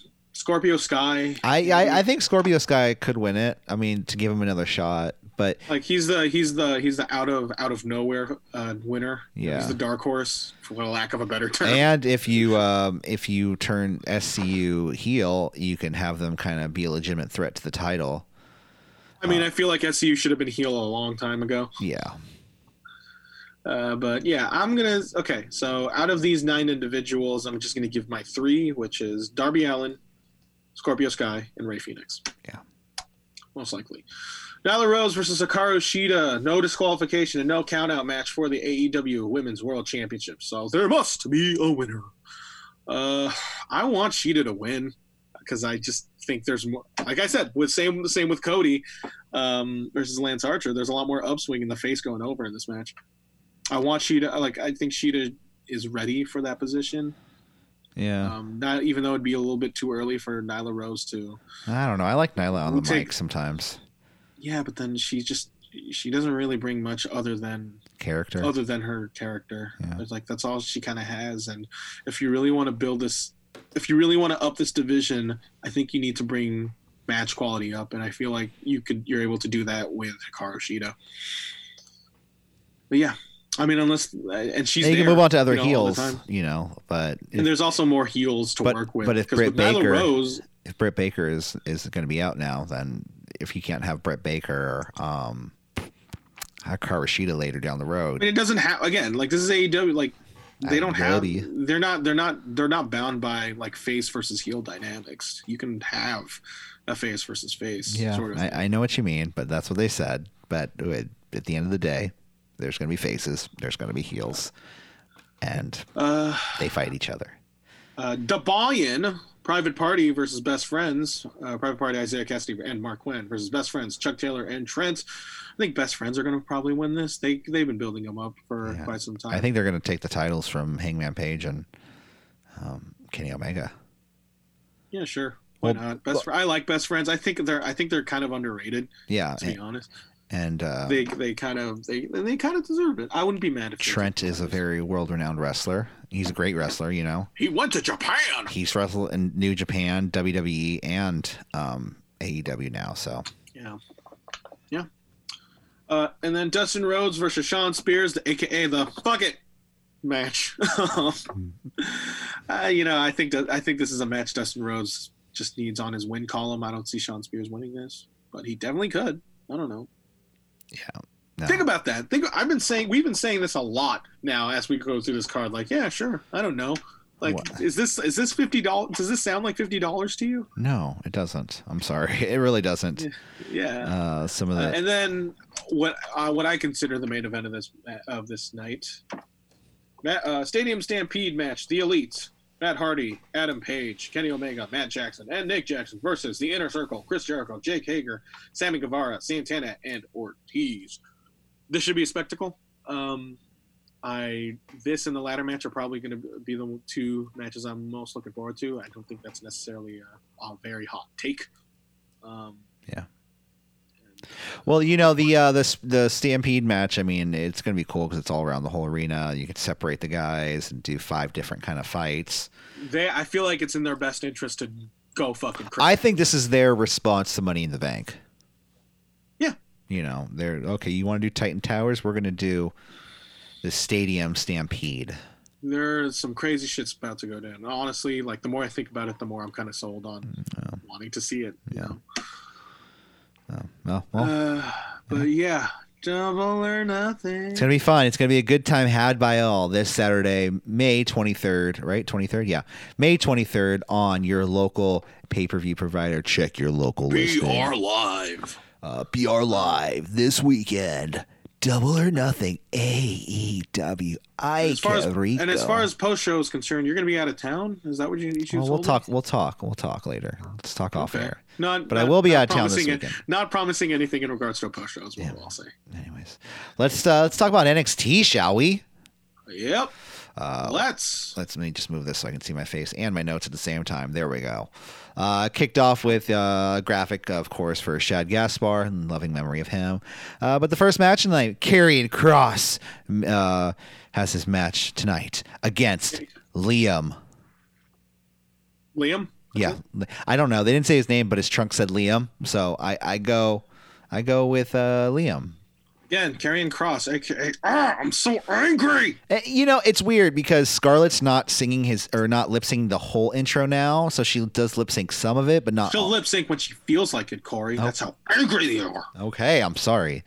Scorpio Sky. I, I I think Scorpio Sky could win it. I mean, to give him another shot, but like he's the he's the he's the out of out of nowhere uh, winner. Yeah. he's the dark horse for lack of a better term. and if you um if you turn SCU heel, you can have them kind of be a legitimate threat to the title. I mean, I feel like SCU should have been heel a long time ago. Yeah, Uh, but yeah, I'm gonna. Okay, so out of these nine individuals, I'm just gonna give my three, which is Darby Allin, Scorpio Sky, and Rey Fenix. Yeah. most likely. Nyla Rose versus Hikaru Shida, no disqualification and no countout match for the AEW Women's World Championship. So there must be a winner. Uh, I want Shida to win because I just think there's more. Like I said, with same the same with Cody um, versus Lance Archer. There's a lot more upswing in the face going over in this match. I want Shida. Like I think Shida is ready for that position. Yeah. Um, not even though it'd be a little bit too early for Nyla Rose to. I don't know. I like Nyla on the take- mic sometimes. Yeah, but then she just she doesn't really bring much other than Character. other than her character. Yeah. It's like that's all she kind of has. And if you really want to build this, if you really want to up this division, I think you need to bring match quality up. And I feel like you could you're able to do that with Hikaru Shida. But yeah, I mean, unless and she's you can move on to other you know, heels, you know. But And if, there's also more heels to But- work with. but if Britt Baker- Rose, if Britt Baker is is going to be out now, then if you can't have Britt Baker, um, Hikaru Shida later down the road. I mean, it doesn't have again like this is AEW. Like they don't have. They're not. They're not. They're not bound by like face versus heel dynamics. You can have a face versus face. yeah, Sort of. I, I know what you mean, but that's what they said. But at at the end of the day, there's going to be faces, there's going to be heels, and uh, they fight each other. uh, Private Party versus Best Friends. Uh, Private Party, Isaiah Kassidy and Marq Quen versus Best Friends, Chuck Taylor and Trent. I think Best Friends are going to probably win this. They they've been building them up for Yeah. quite some time. I think they're going to take the titles from Hangman Page and um, Kenny Omega. Yeah, sure. Why Well, not? Best. Fr- I like Best Friends. I think they're. I think they're kind of underrated. Yeah, To be honest, and uh, they they kind of they they kind of deserve it. I wouldn't be mad if Trent is a very world-renowned wrestler. He's a great wrestler, you know. He went to Japan. He's wrestled in New Japan, WWE, and um, AEW now. So Yeah. Yeah. Uh, and then Dustin Rhodes versus Shawn Spears, the AKA the fuck it match. uh, you know, I think that I think this is a match Dustin Rhodes just needs on his win column. I don't see Shawn Spears winning this, but he definitely could. I don't know. No. Think about that. Think I've been saying we've been saying this a lot now as we go through this card. Like, yeah, sure. I don't know. Like, What? is this is this fifty dollars? Does this sound like fifty dollars to you? no, it doesn't. I'm sorry, it really doesn't. Yeah. Uh, some of Uh, and then what uh, what I consider the main event of this of this night, uh, Stadium Stampede match: the Elites, Matt Hardy, Adam Page, Kenny Omega, Matt Jackson, and Nick Jackson versus the Inner Circle: Chris Jericho, Jake Hager, Sammy Guevara, Santana, and Ortiz. This should be a spectacle. Um, I this and the ladder match are probably going to be the two matches I'm most looking forward to. I don't think that's necessarily a, a very hot take. Um, well, you know the uh, the the Stampede match. I mean, it's going to be cool because it's all around the whole arena. You can separate the guys and do five different kind of fights. they I feel like it's in their best interest to go fucking crazy. I think this is their response to Money in the Bank. Yeah. You know, they're okay. You want to do Titan Towers? We're going to do the Stadium Stampede. There's some crazy shit's about to go down. Honestly, like the more I think about it, the more I'm kind of sold on wanting to see it. you Yeah. know? Oh, well, well Uh, but yeah, double or nothing. It's gonna be fun. It's gonna be a good time had by all this Saturday, May twenty third, right? Twenty third, yeah, May twenty third on your local pay per view provider. Check your local listing. live. Uh, BR Live this weekend. Double or nothing. AEW. I As far as, and as far as post show is concerned, you're going to be out of town. Is that what you? you well, we'll talk. We'll talk. We'll talk later. Let's talk off Okay. air. Not, But I will be out of town this it- weekend. Not promising anything in regards to a post show. Is what I'll say. Anyways, let's uh, let's talk about NXT, shall we? Yep. Uh, Let's. Let's let me just move this so I can see my face and my notes at the same time. There we go. Uh, kicked off with uh, a graphic, of course, for Shad Gaspard, and loving memory of him. Uh, but the first match tonight, Karrion Cross uh, has his match tonight against Liam. Liam. Yeah, I don't know. They didn't say his name, but his trunk said Liam, so I, I go, I go with uh, Liam. Again, Karrion Cross. aka Ah, I'm so angry. Uh, You know, it's weird because Scarlett's not singing his or not lip syncing the whole intro now, so she does lip sync some of it, but not. She'll lip sync when she feels like it, Corey. Oh. That's how angry they are. Okay, I'm sorry.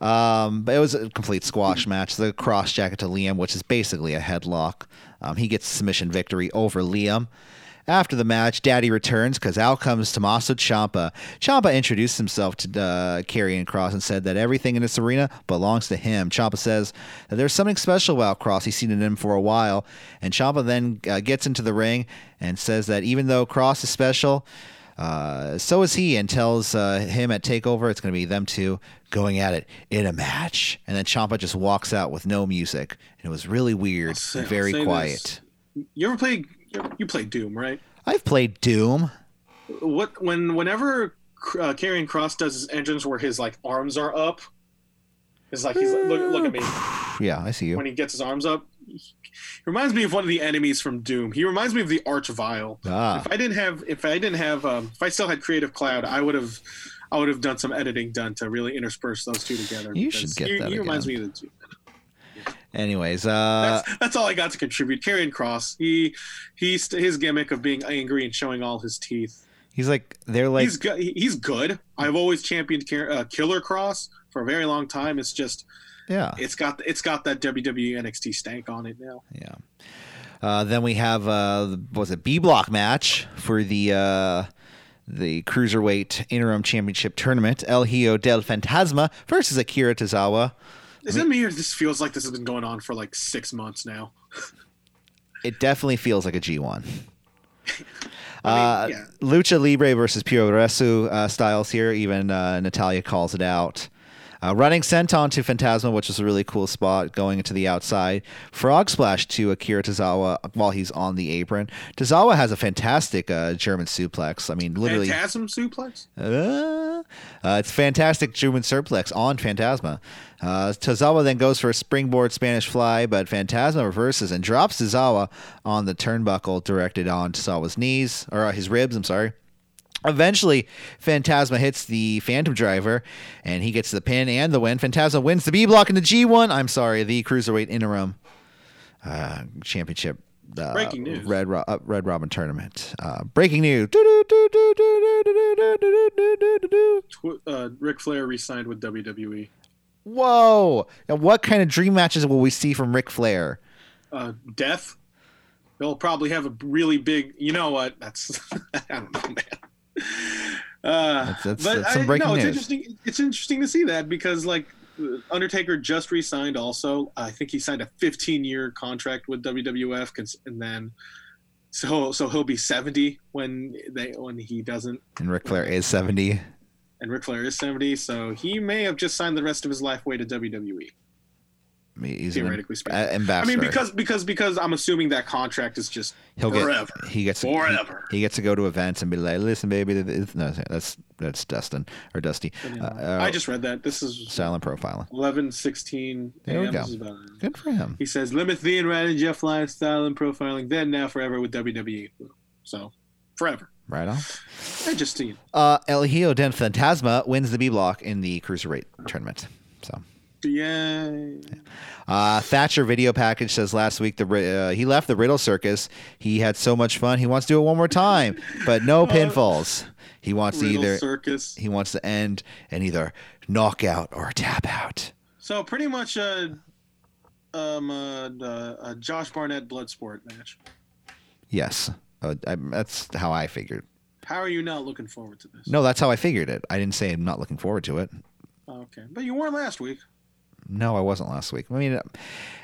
Um, but it was a complete squash match. The cross jacket to Liam, which is basically a headlock. Um, he gets submission victory over Liam. After the match, Daddy returns because out comes Tommaso Ciampa. Ciampa introduced himself to uh, Karrion Cross and said that everything in this arena belongs to him. Ciampa says that there's something special about Cross. He's seen it in him for a while. And Ciampa then uh, gets into the ring and says that even though Cross is special, uh, so is he, and tells uh, him at Takeover it's going to be them two going at it in a match. And then Ciampa just walks out with no music, and it was really weird, say- and very quiet. this. You ever played? You played Doom, right? I've played Doom. What when whenever uh, Karrion Cross does his entrance where his like arms are up, it's like he's like, look look at me Yeah, I see you. when he gets his arms up. He reminds me of one of the enemies from Doom. He reminds me of the Arch Vile. Ah, If I didn't have, if I didn't have, um, if I still had Creative Cloud, I would have, I would have done some editing done to really intersperse those two together. You should get he, that He reminds again. me of the two. Anyways, uh, That's, that's all I got to contribute. Karrion Cross, he, he's his gimmick of being angry and showing all his teeth. he's like they're like he's good. He's good. I've always championed uh, Killer Cross for a very long time. It's just yeah, it's got it's got that WWE NXT stank on it now. yeah. Uh, then we have uh, what was it B block match for the uh, the cruiserweight interim championship tournament. El Hijo del Fantasma versus Akira Tozawa. Is it me or this feels like this has been going on for like six months now? It definitely feels like a G1. I Uh, mean, yeah. Lucha Libre versus Puroresu uh, styles here. Even uh, Natalia calls it out. Uh, running senton to Fantasma, which is a really cool spot, going into the outside. Frog splash to Akira Tozawa while he's on the apron. Tozawa has a fantastic uh, German suplex. I mean, literally. Phantasm suplex. Uh, uh, it's fantastic German suplex on Fantasma. Uh, Tozawa then goes for a springboard Spanish fly, but Fantasma reverses and drops Tozawa on the turnbuckle directed on Tozawa's knees, or uh, his ribs, I'm sorry. Eventually, Fantasma hits the Phantom Driver, and he gets the pin and the win. Fantasma wins the B block in the G1. I'm sorry, the Cruiserweight Interim uh, Championship. Uh, Breaking news. Red, Ro- uh, Red Robin Tournament. Uh, breaking news. Tw- uh, Ric Flair re-signed with WWE. Whoa! Now, what kind of dream matches will we see from Ric Flair? Uh, Death. They'll probably have a really big. You know what? That's I don't know, man. Uh, That's- that's- but that's some I- breaking no, it's news. interesting. It's interesting to see that because like Undertaker just re-signed. Also, I think he signed a 15-year contract with WWF, and then so so he'll be 70 when they when he doesn't. And Ric Flair is 70. And Ric Flair is 70, so he may have just signed the rest of his life away to WWE. I mean, He's Theoretically speaking. uh, I mean, because because because I'm assuming that contract is just he'll forever. get he gets he- Forever. He, gets to go to events and be like, "Listen, baby, no, that's that's Dustin or Dusty." Uh, uh, I just read that. This is silent profiling. 11, 16 There we go. Good for him. He says, limit the and Ryan and Jeff Lyons style and profiling, then now forever with WWE. So, forever. Right on. I just seen. Uh, El Hijo del Fantasma wins the B block in the cruiserweight tournament. So. Yeah. Uh, Thatcher video package says last week the uh, he left the Riddle Circus. He had so much fun. He wants to do it one more time, but no pinfalls. He wants to either Circus. he wants to end in either knockout or tap out. So, pretty much a, um, a, a, a Josh Barnett Bloodsport match. Yes, uh, I, that's how I figured. How are you not looking forward to this? No, that's how I figured it. I didn't say I'm not looking forward to it. Okay. But you weren't last week. No, I wasn't last week. I mean,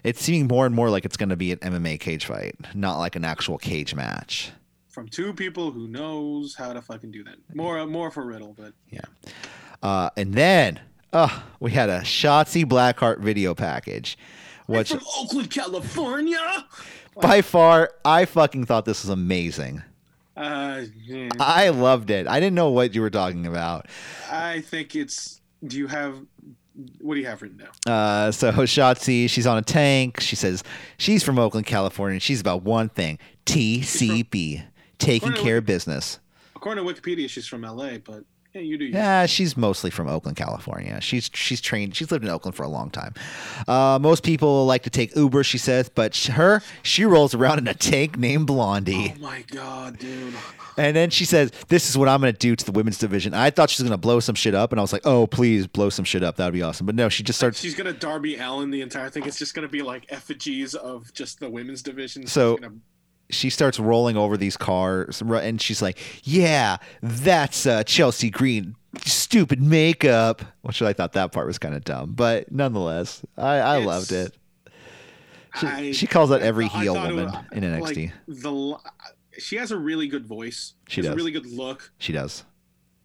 it's seeming more and more like it's going to be an MMA cage fight, not like an actual cage match. From two people who knows how to fucking do that. More more for Riddle, but Yeah. Uh, and then uh, we had a Shotzi Blackheart video package, which from Oakland, California. by far I fucking thought this was amazing. Uh, yeah. I loved it. I didn't know what you were talking about. I think it's. Do you have? What do you have written down? Uh, so Shotzi, she's on a tank. She says she's from Oakland, California. And she's about one thing: TCB, taking care of business. According to Wikipedia, she's from LA, but yeah, you do. Yeah, she's mostly from Oakland, California. She's she's trained. She's lived in Oakland for a long time. Uh, most people like to take Uber, she says, but her she rolls around in a tank named Blondie, Oh my god, dude. And then she says, "This is what I'm going to do to the women's division." I thought she was going to blow some shit up, and I was like, "Oh, please blow some shit up. That would be awesome." But no, she just starts. She's gonna Darby Allin the entire thing. It's just gonna be like effigies of just the women's division. So- she starts rolling over these cars and she's like, "Yeah, that's uh, Chelsea Green, stupid makeup." Which I thought that part was kind of dumb, but nonetheless, I, I loved it. She, I- she calls out every I heel woman was- in NXT. Like, the she has a really good voice. She has does. a really good look. she does.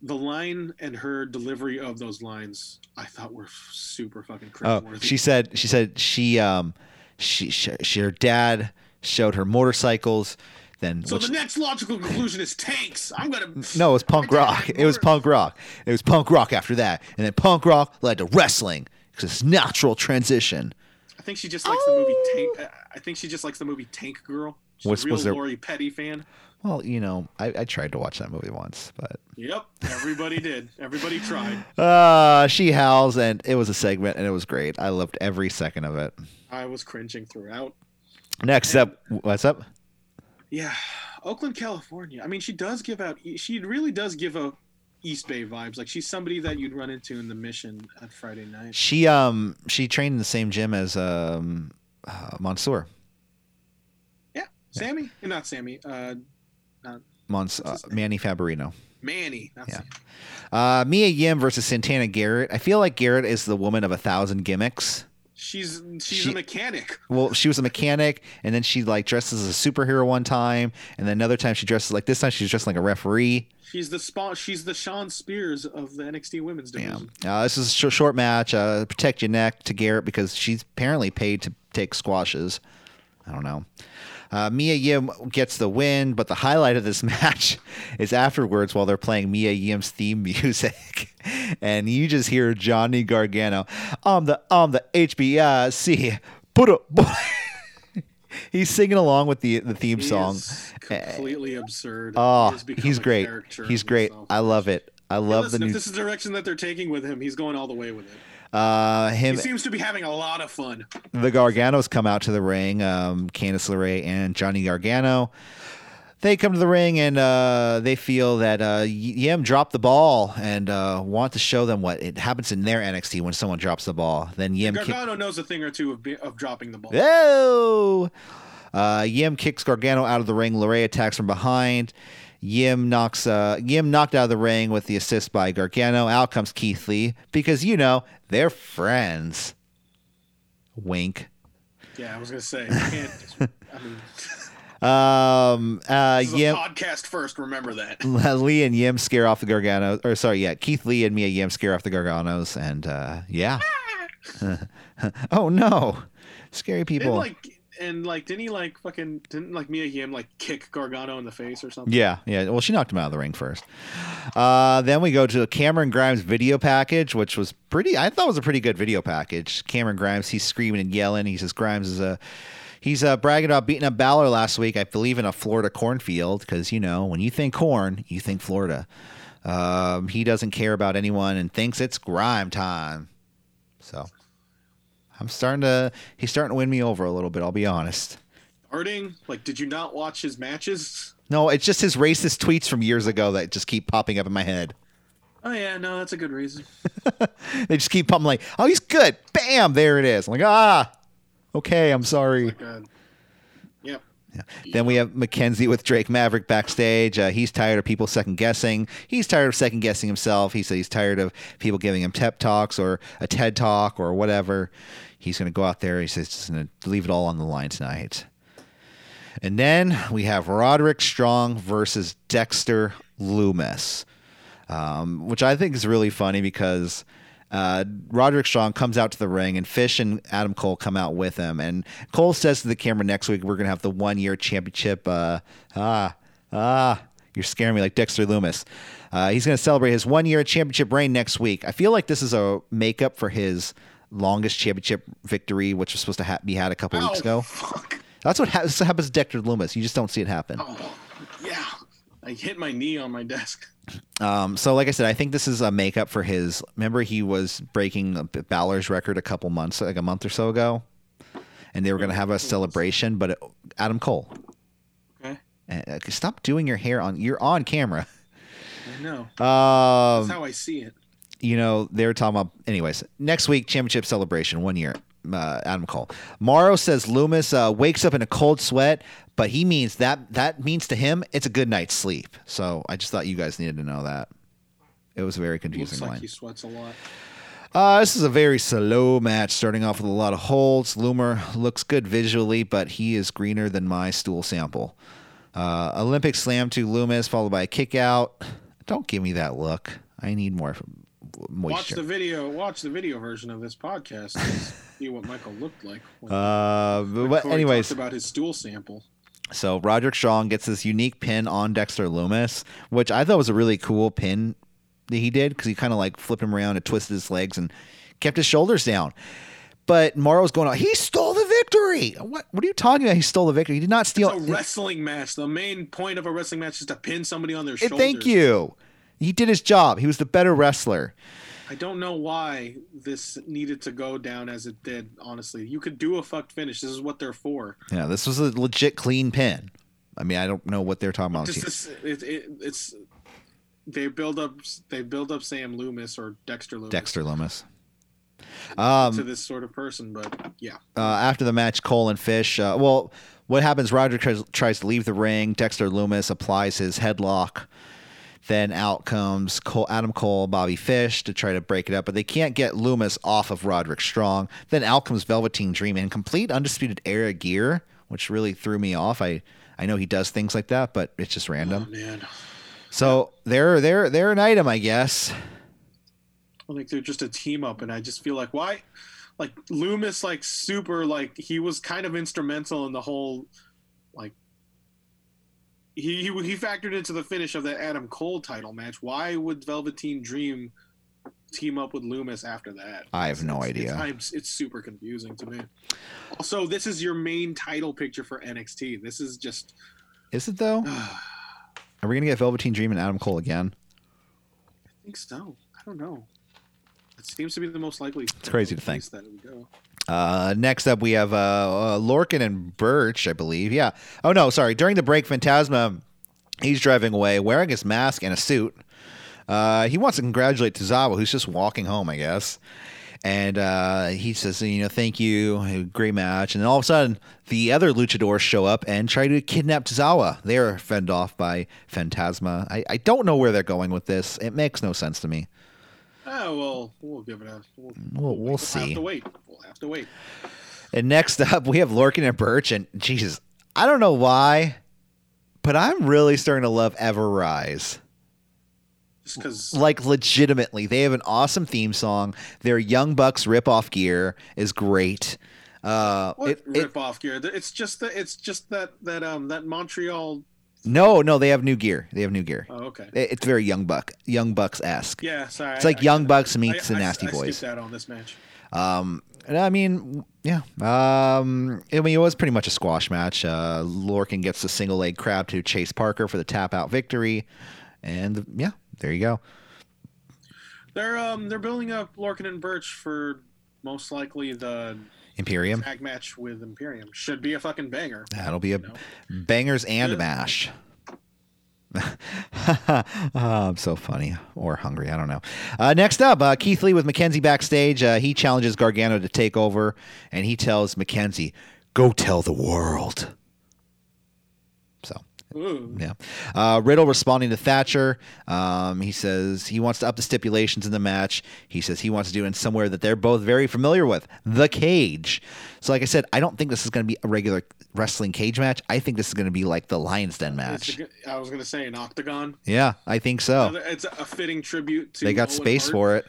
The line and her delivery of those lines, I thought were super fucking Oh, she said she said she um she, she, she her dad showed her motorcycles. Then so which- the next logical conclusion is tanks. I'm gonna. no, it was punk rock. It was punk rock. It was punk rock after that, and then punk rock led to wrestling because it's natural transition. I think she just likes the movie Tank. uh, I think she just likes the movie Tank Girl. Was- a real was there- Lori Petty fan. Well, you know, I, I tried to watch that movie once, but Yep, everybody did. Everybody tried. uh, she howls, and it was a segment, and it was great. I loved every second of it. I was cringing throughout. Next up, what's up? Yeah, Oakland, California. I mean, she does give out. She really does give out East Bay vibes. Like she's somebody that you'd run into in the Mission on Friday night. She um she trained in the same gym as um uh, Mansoor. Yeah, Sammy, not Sammy. Uh, Mons uh, Manny Favorino. Manny. Yeah. Uh, Mia Yim versus Santana Garrett. I feel like Garrett is the woman of a thousand gimmicks. She's she's She- a mechanic. Well, she was a mechanic, and then she like dresses as a superhero one time, and then another time she dresses like this time she's dressed like a referee. She's the spot. She's the Shawn Spears of the NXT Women's Yeah. Division. Uh, this is a short, short match. Uh, protect your neck to Garrett because she's apparently paid to take squashes. I don't know. Uh, Mia Yim gets the win, but the highlight of this match is afterwards while they're playing Mia Yim's theme music, and you just hear Johnny Gargano, "I'm the I'm the HBIC." Put a. He's singing along with the the theme He song. is eh. completely absurd. Oh, He he's great. He's great. himself. I love it. I love Listen, the if this is the direction that they're taking with him, he's going all the way with it. Uh, He seems to be having a lot of fun. the Garganos come out to the ring. Um, Candice LeRae and Johnny Gargano. They come to the ring and uh, they feel that uh, Yim dropped the ball and uh, want to show them what it happens in their NXT when someone drops the ball. Then Yim kick- Gargano knows a thing or two of, be, of dropping the ball. Oh! Uh, Yim kicks Gargano out of the ring. LeRae attacks from behind. Yim knocks uh, Yim knocked out of the ring with the assist by Gargano. Out comes Keith Lee because you know they're friends. Wink. Yeah, I was gonna say. I mean, Um, uh, Yim, a podcast first. Remember that. Lee and Yim scare off the Garganos. Or sorry, yeah, Keith Lee and Mia Yim scare off the Garganos, and uh, yeah. oh no, scary people. like and like didn't he like fucking didn't like Mia Yim like kick Gargano in the face or something? Yeah, yeah. Well, she knocked him out of the ring first. Uh, then we go to Cameron Grimes video package, which was pretty. I thought was a pretty good video package. Cameron Grimes, he's screaming and yelling. He says Grimes is a. He's uh, bragging about beating up Balor last week. I believe in a Florida cornfield because you know when you think corn, you think Florida. Um, he doesn't care about anyone and thinks it's grime time. So I'm starting to. He's starting to win me over a little bit. I'll be honest. Harding, like, did you not watch his matches? No, it's just his racist tweets from years ago that just keep popping up in my head. Oh yeah, no, that's a good reason. They just keep pumping like, oh, he's good. Bam, there it is. I'm like, ah, okay, I'm sorry. Like, yep. Then we have Mackenzie with Drake Maverick backstage. Uh, he's tired of people second guessing. He's tired of second guessing himself. He said he's tired of people giving him pep talks or a TED talk or whatever. He's going to go out there. He says he's going to leave it all on the line tonight. And then we have Roderick Strong versus Dexter Loomis, um, which I think is really funny because uh, Roderick Strong comes out to the ring and Fish and Adam Cole come out with him. And Cole says to the camera next week, we're going to have the one year championship. Uh, ah, ah, you're scaring me like Dexter Loomis. Uh, he's going to celebrate his one year championship reign next week. I feel like this is a makeup for his longest championship victory, which was supposed to ha- be had a couple Oh, weeks ago. fuck. That's what ha- happens to Dexter Loomis. You just don't see it happen. Oh, yeah. I hit my knee on my desk. Um, so, like I said, I think this is a makeup for his. Remember, he was breaking Balor's record a couple months, like a month or so ago, and they were going to have a celebration. But it, Adam Cole, Okay. uh, stop doing your hair on. You're on camera. I know. Um, That's how I see it. you know, they were talking about. Anyways, next week championship celebration, one year. Uh, Adam Cole. Morrow says Loomis uh, wakes up in a cold sweat, but he means that that means to him it's a good night's sleep. So I just thought you guys needed to know that. It was a very confusing Looks like line. he sweats a lot. Uh, this is a very slow match, starting off with a lot of holds. Loomer looks good visually, but he is greener than my stool sample. Uh, Olympic slam to Loomis, followed by a kick out. Don't give me that look. I need more moisture. Watch the video. Watch the video version of this podcast. see what Michael looked like. When uh, but Corey anyways, about his stool sample. So Roderick Strong gets this unique pin on Dexter Loomis, which I thought was a really cool pin that he did because he kind of like flipped him around and twisted his legs and kept his shoulders down. But Morrow's going on. He stole the victory. What? What are you talking about? He stole the victory. He did not steal. It's a wrestling match. The main point of a wrestling match is to pin somebody on their Eh, shoulders. Thank you. He did his job. He was the better wrestler. I don't know why this needed to go down as it did. Honestly, you could do a fucked finish. This is what they're for. Yeah, this was a legit clean pin. I mean, I don't know what they're talking about. This, it, it, it's they build up they build up Sam Loomis or Dexter Loomis Dexter Loomis. to Um, this sort of person, but yeah, uh, after the match, Cole and Fish. Uh, well, what happens? Roger tries, tries to leave the ring. Dexter Loomis applies his headlock. Then out comes Cole, Adam Cole, Bobby Fish to try to break it up, but they can't get Loomis off of Roderick Strong. Then out comes Velveteen Dream in complete undisputed era gear, which really threw me off. I I know he does things like that, but it's just random. oh man, So they're they're they're an item, I guess. I think they're just a team up, and I just feel like why, like Loomis, like super, like he was kind of instrumental in the whole. He, he he factored into the finish of that Adam Cole title match. Why would Velveteen Dream team up with Loomis after that? I have no It's- idea. It's, it's super confusing to me. Also, this is your main title picture for NXT. This is just Is it though? Are we gonna get Velveteen Dream and Adam Cole again? I think so. I don't know. It seems to be the most likely. It's crazy to think. That it would go. Uh, next up, we have uh, uh, and Birch, I believe. Yeah. Oh no, sorry. During the break, Fantasma, he's driving away wearing his mask and a suit. Uh, he wants to congratulate Tozawa, who's just walking home, I guess. And uh, he says, you know, thank you, great match. And then all of a sudden, the other luchadors show up and try to kidnap Tozawa. They're fended off by Fantasma. I, I don't know where they're going with this. It makes no sense to me. Oh well, we'll give it a. We'll, We'll, we'll We'll see. have to wait. We'll have to wait. And next up, we have Lorcan and Birch. And Jesus, I don't know why, but I'm really starting to love Ever Rise. Just because Like, legitimately, they have an awesome theme song. Their Young Bucks rip-off gear is great. Uh, what it- it- rip off gear? It's just that. It's just that that um that Montreal. No, no, they have new gear. They have new gear. Oh, okay. It's very Young Buck, Young Bucks esque. Yeah, sorry. It's like Young Bucks meets I, the I- Nasty I Boys. skipped that on this match. Um, and I mean, yeah. Um, I mean, it was pretty much a squash match. Uh, Lorcan gets the single leg crab to Chase Parker for the tap out victory, and yeah, there you go. They're um they're building up Lorcan and Birch for most likely the Imperium. tag match with Imperium. Should be a fucking banger. That'll be a You know? bangers and Yeah. mash. oh, I'm so funny or hungry. I don't know. Uh, next up, uh, Keith Lee with Mackenzie backstage. Uh, he challenges Gargano to take over, and he tells Mackenzie, "Go tell the world." Ooh. Yeah. Uh, Riddle responding to Thatcher. Um, he says he wants to up the stipulations in the match. He says he wants to do it in somewhere that they're both very familiar with the cage. So, like I said, I don't think this is going to be a regular wrestling cage match. I think this is going to be like the Lion's Den match. a I was gonna say an octagon. Yeah, I think so. It's a fitting tribute to. They got Owen space Hart. for it.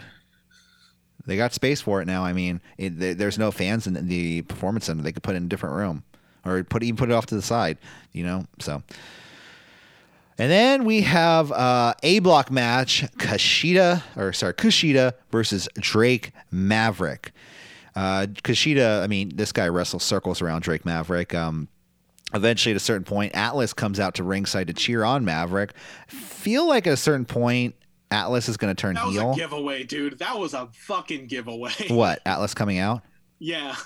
They got space for it now. I mean, it, there's no fans in the performance center. They could put in a different room, or put even put it off to the side. You know, so. And then we have uh, a block match: Kushida, or sorry, Kushida versus Drake Maverick. Uh, Kushida, I mean, this guy wrestles circles around Drake Maverick. Um, eventually, at a certain point, Atlas comes out to ringside to cheer on Maverick. Feel like at a certain point, Atlas is going to turn That was heel. a giveaway, dude. That was a fucking giveaway. What? Atlas coming out? Yeah.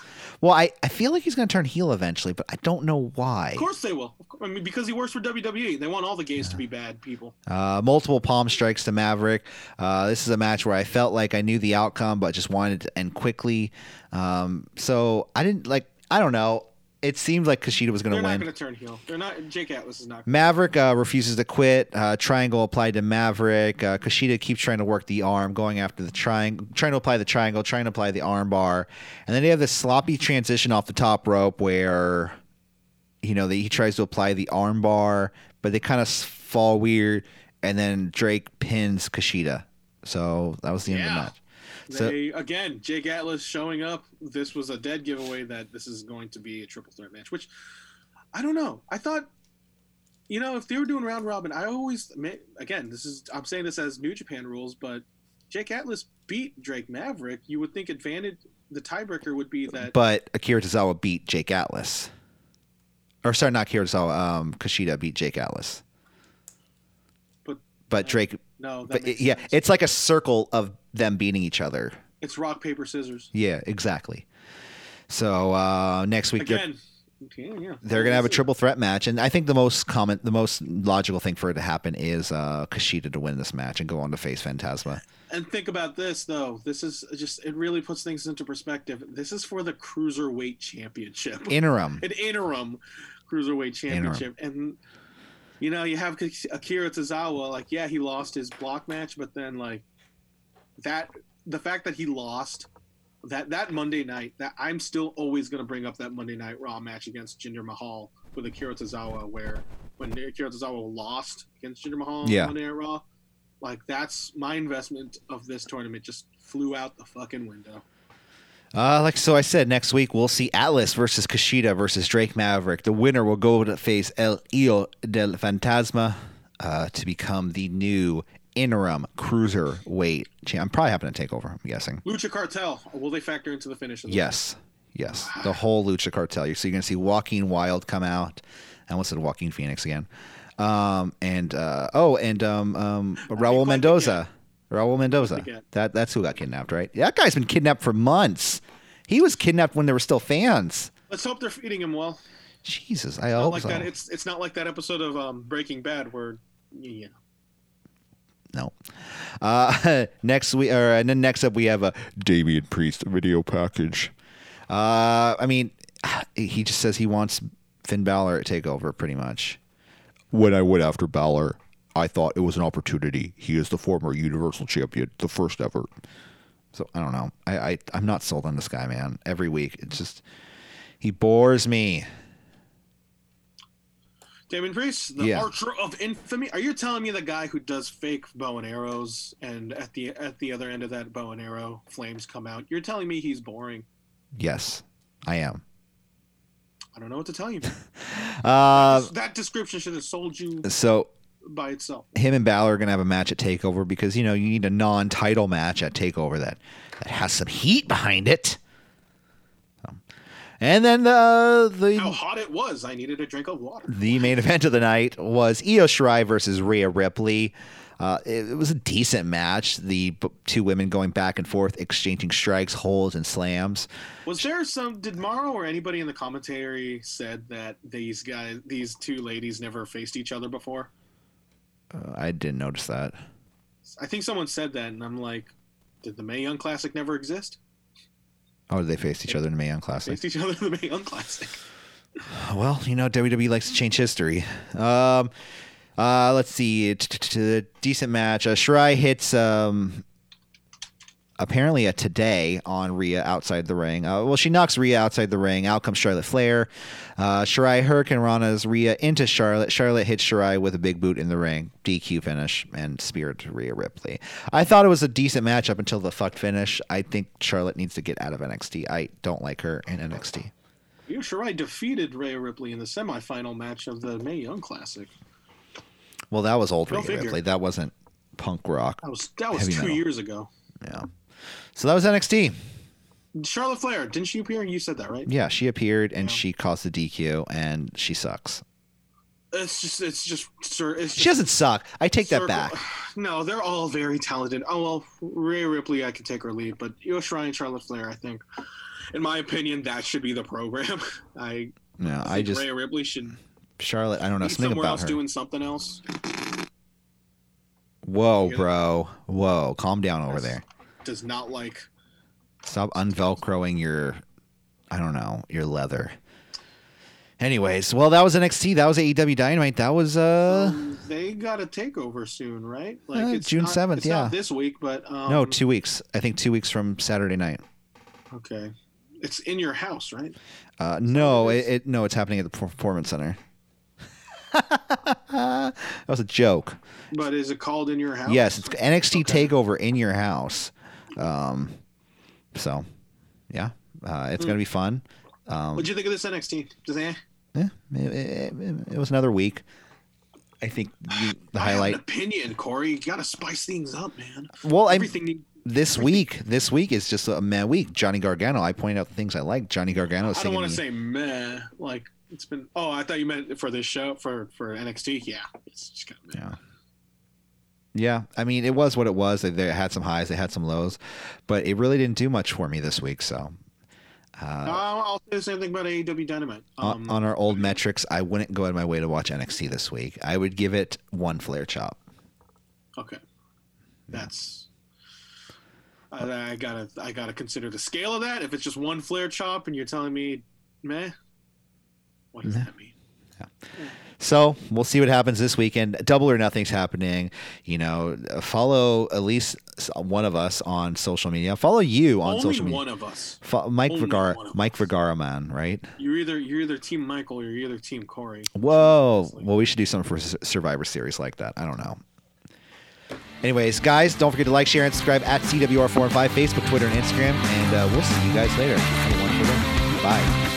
Well, I, I feel like he's going to turn heel eventually, but I don't know why. Of course they will. I mean, because he works for WWE. They want all the gays to be bad people. Uh, multiple palm strikes to Maverick. Uh, this is a match where I felt like I knew the outcome, but just wanted to end quickly. Um, so I didn't like. I don't know. It seemed like Kushida was going to win. They're to not win. going to turn heel. They're not. Jake Atlas is not. Maverick uh, refuses to quit. Uh, triangle applied to Maverick. Uh, Kushida keeps trying to work the arm, going after the triangle, trying to apply the triangle, trying to apply the arm bar, and then they have this sloppy transition off the top rope where, you know, they, he tries to apply the arm bar, but they kind of fall weird, and then Drake pins Kushida. So that was the end of the match. So- They again, Jake Atlas showing up. This was a dead giveaway that this is going to be a triple threat match. Which I don't know. I thought, you know, if they were doing round robin, I always again, this is I'm saying this as New Japan rules, but Jake Atlas beat Drake Maverick. You would think advantage the tiebreaker would be that But Akira Tozawa beat Jake Atlas. Or sorry, not Akira Tozawa. Um, Kushida beat Jake Atlas. But- but Drake no, But it- yeah, it's like a circle of them beating each other. it's rock paper scissors Yeah, exactly. So uh, next week they're, again. Yeah, yeah. they're gonna have a triple threat match, and I think the most common, the most logical thing for it to happen is uh, Kushida to win this match and go on to face Fantasma. And think about this though. This is just it really puts things into perspective. This is for the cruiserweight championship. Interim. an interim cruiserweight championship. And you know, you have Akira Tozawa. Like, yeah, he lost his block match, but then like that, the fact that he lost that that Monday night, that I'm still always going to bring up that Monday Night Raw match against Jinder Mahal with Akira Tozawa, where when Akira Tozawa lost against Jinder Mahal on Yeah. Monday Night Raw. Like that's my investment of this tournament just flew out the fucking window. Uh, like so, I said next week we'll see Atlas versus Kushida versus Drake Maverick. The winner will go to face El Hijo del Fantasma uh, to become the new interim cruiserweight champ. I'm probably happening to take over. I'm guessing. Lucha Cartel. Will they factor into the finish? The Yes, yes. The whole Lucha Cartel. So you're going to see Joaquin Wilde come out. I almost said Joaquin Phoenix again. Um, and uh, oh, and um, um, Raul Mendoza. Raul Mendoza. That that's who got kidnapped, right? That guy's been kidnapped for months. He was kidnapped when there were still fans. Let's hope they're feeding him well. Jesus, I Not hope like so. that. It's it's not like that episode of um, Breaking Bad where, you know, No. Uh, next we or and then next up we have a Damian Priest video package. Uh, I mean, he just says he wants Finn Balor to take over pretty much. When I went after Balor, I thought it was an opportunity. He is the former Universal Champion, the first ever. So I don't know. I, I I'm not sold on this guy, man. Every week, it's just he bores me. Damian Priest, the Yeah. Archer of Infamy. Are you telling me the guy who does fake bow and arrows, and at the at the other end of that bow and arrow, flames come out? You're telling me he's boring? Yes, I am. I don't know what to tell you. Uh, that description should have sold you so by itself. him and Balor are gonna have a match at Takeover because you know you need a non-title match at Takeover that that has some heat behind it. And then the the How hot it was! I needed a drink of water. the main event of the night was Io Shirai versus Rhea Ripley. Uh, it, it was a decent match. The b- two women going back and forth, exchanging strikes, holds, and slams. Was there some? Did Morrow or anybody in the commentary said that these guys, these two ladies, never faced each other before? Uh, I didn't notice that. I think someone said that, and I'm like, did the Mae Young Classic never exist? Oh, they faced each other in the Mae Young Classic. Faced each other in the Mae Young Classic. Well, you know, WWE likes to change history. Um, uh, let's see. T- t- Decent match. Uh, Shirai hits um, apparently a today on Rhea outside the ring. Uh, well, she knocks Rhea outside the ring. Out comes Charlotte Flair. Uh, Shirai Hurricane Rana's Rhea into Charlotte. Charlotte hits Shirai with a big boot in the ring. DQ finish and spear to Rhea Ripley. I thought it was a decent match up until the fucked finish. I think Charlotte needs to get out of NXT. I don't like her in NXT. Io Shirai defeated Rhea Ripley in the semifinal match of the Mae Young Classic. Well, that was old Go Rhea figure. Ripley. That wasn't punk rock. That was that was two metal. years ago. Yeah. So that was NXT. Charlotte Flair, didn't she appear? You said that, right? Yeah, she appeared and Yeah. she caused the DQ and she sucks. It's just, it's just, sir. It's just She doesn't suck. I take that back. No, they're all very talented. Oh well, Rhea Ripley, I can take her lead, but Io Shirai and Charlotte Flair, I think, in my opinion, that should be the program. I, No, I think just Rhea Ripley should Charlotte. I don't know something about else her. doing something else. Whoa, bro. Whoa, calm down over Yes. there. Does not like. Stop unvelcroing your, I don't know, your leather. Anyways, well, that was NXT. That was AEW Dynamite. That was uh Um, they got a takeover soon, right? Like Uh, it's June 7th, yeah. not this week, but um, no two weeks. I think two weeks from Saturday night. Okay, it's in your house, right? Uh, no, it it no, it's happening at the Performance Center. that was a joke. But is it called in your house? Yes, it's NXT Okay. Takeover in your house. Um, so yeah, uh, it's gonna be fun. Um, what do you think of this NXT? Just eh? yeah, it, it, it- it was another week. I think you, the I highlight. opinion, Corey. You gotta spice things up, man. Well, I Everything. need- this week, this week is just a meh week. Johnny Gargano. I pointed out the things I like. Johnny Gargano is I don't want to say meh. Like it's been. Oh, I thought you meant for this show for for NXT. Yeah, it's just kind of meh. Yeah. Yeah, I mean, it was what it was. They, they had some highs, they had some lows, but it really didn't do much for me this week. So, uh, I'll, I'll say the same thing about AEW Dynamite. on- Um, on our old metrics, I wouldn't go out of my way to watch NXT this week. I would give it one flare chop. Okay, that's. I, I gotta I gotta consider the scale of that. If it's just one flare chop and you're telling me, meh, what does that mean? So we'll see what happens this weekend. Double or nothing's happening. You know, follow at least one of us on social media. Follow you on Only social media. one of us. Fo- Mike only Vergara, Mike. Vergara, man, right? You're either you're either Team Michael or you're either Team Corey. Whoa. Well, we should do something for Survivor Series like that. I don't know. Anyways, guys, don't forget to like, share, and subscribe at CWR4 and 5, Facebook, Twitter, and Instagram. And uh, we'll see you guys later. Have a wonderful day. Bye.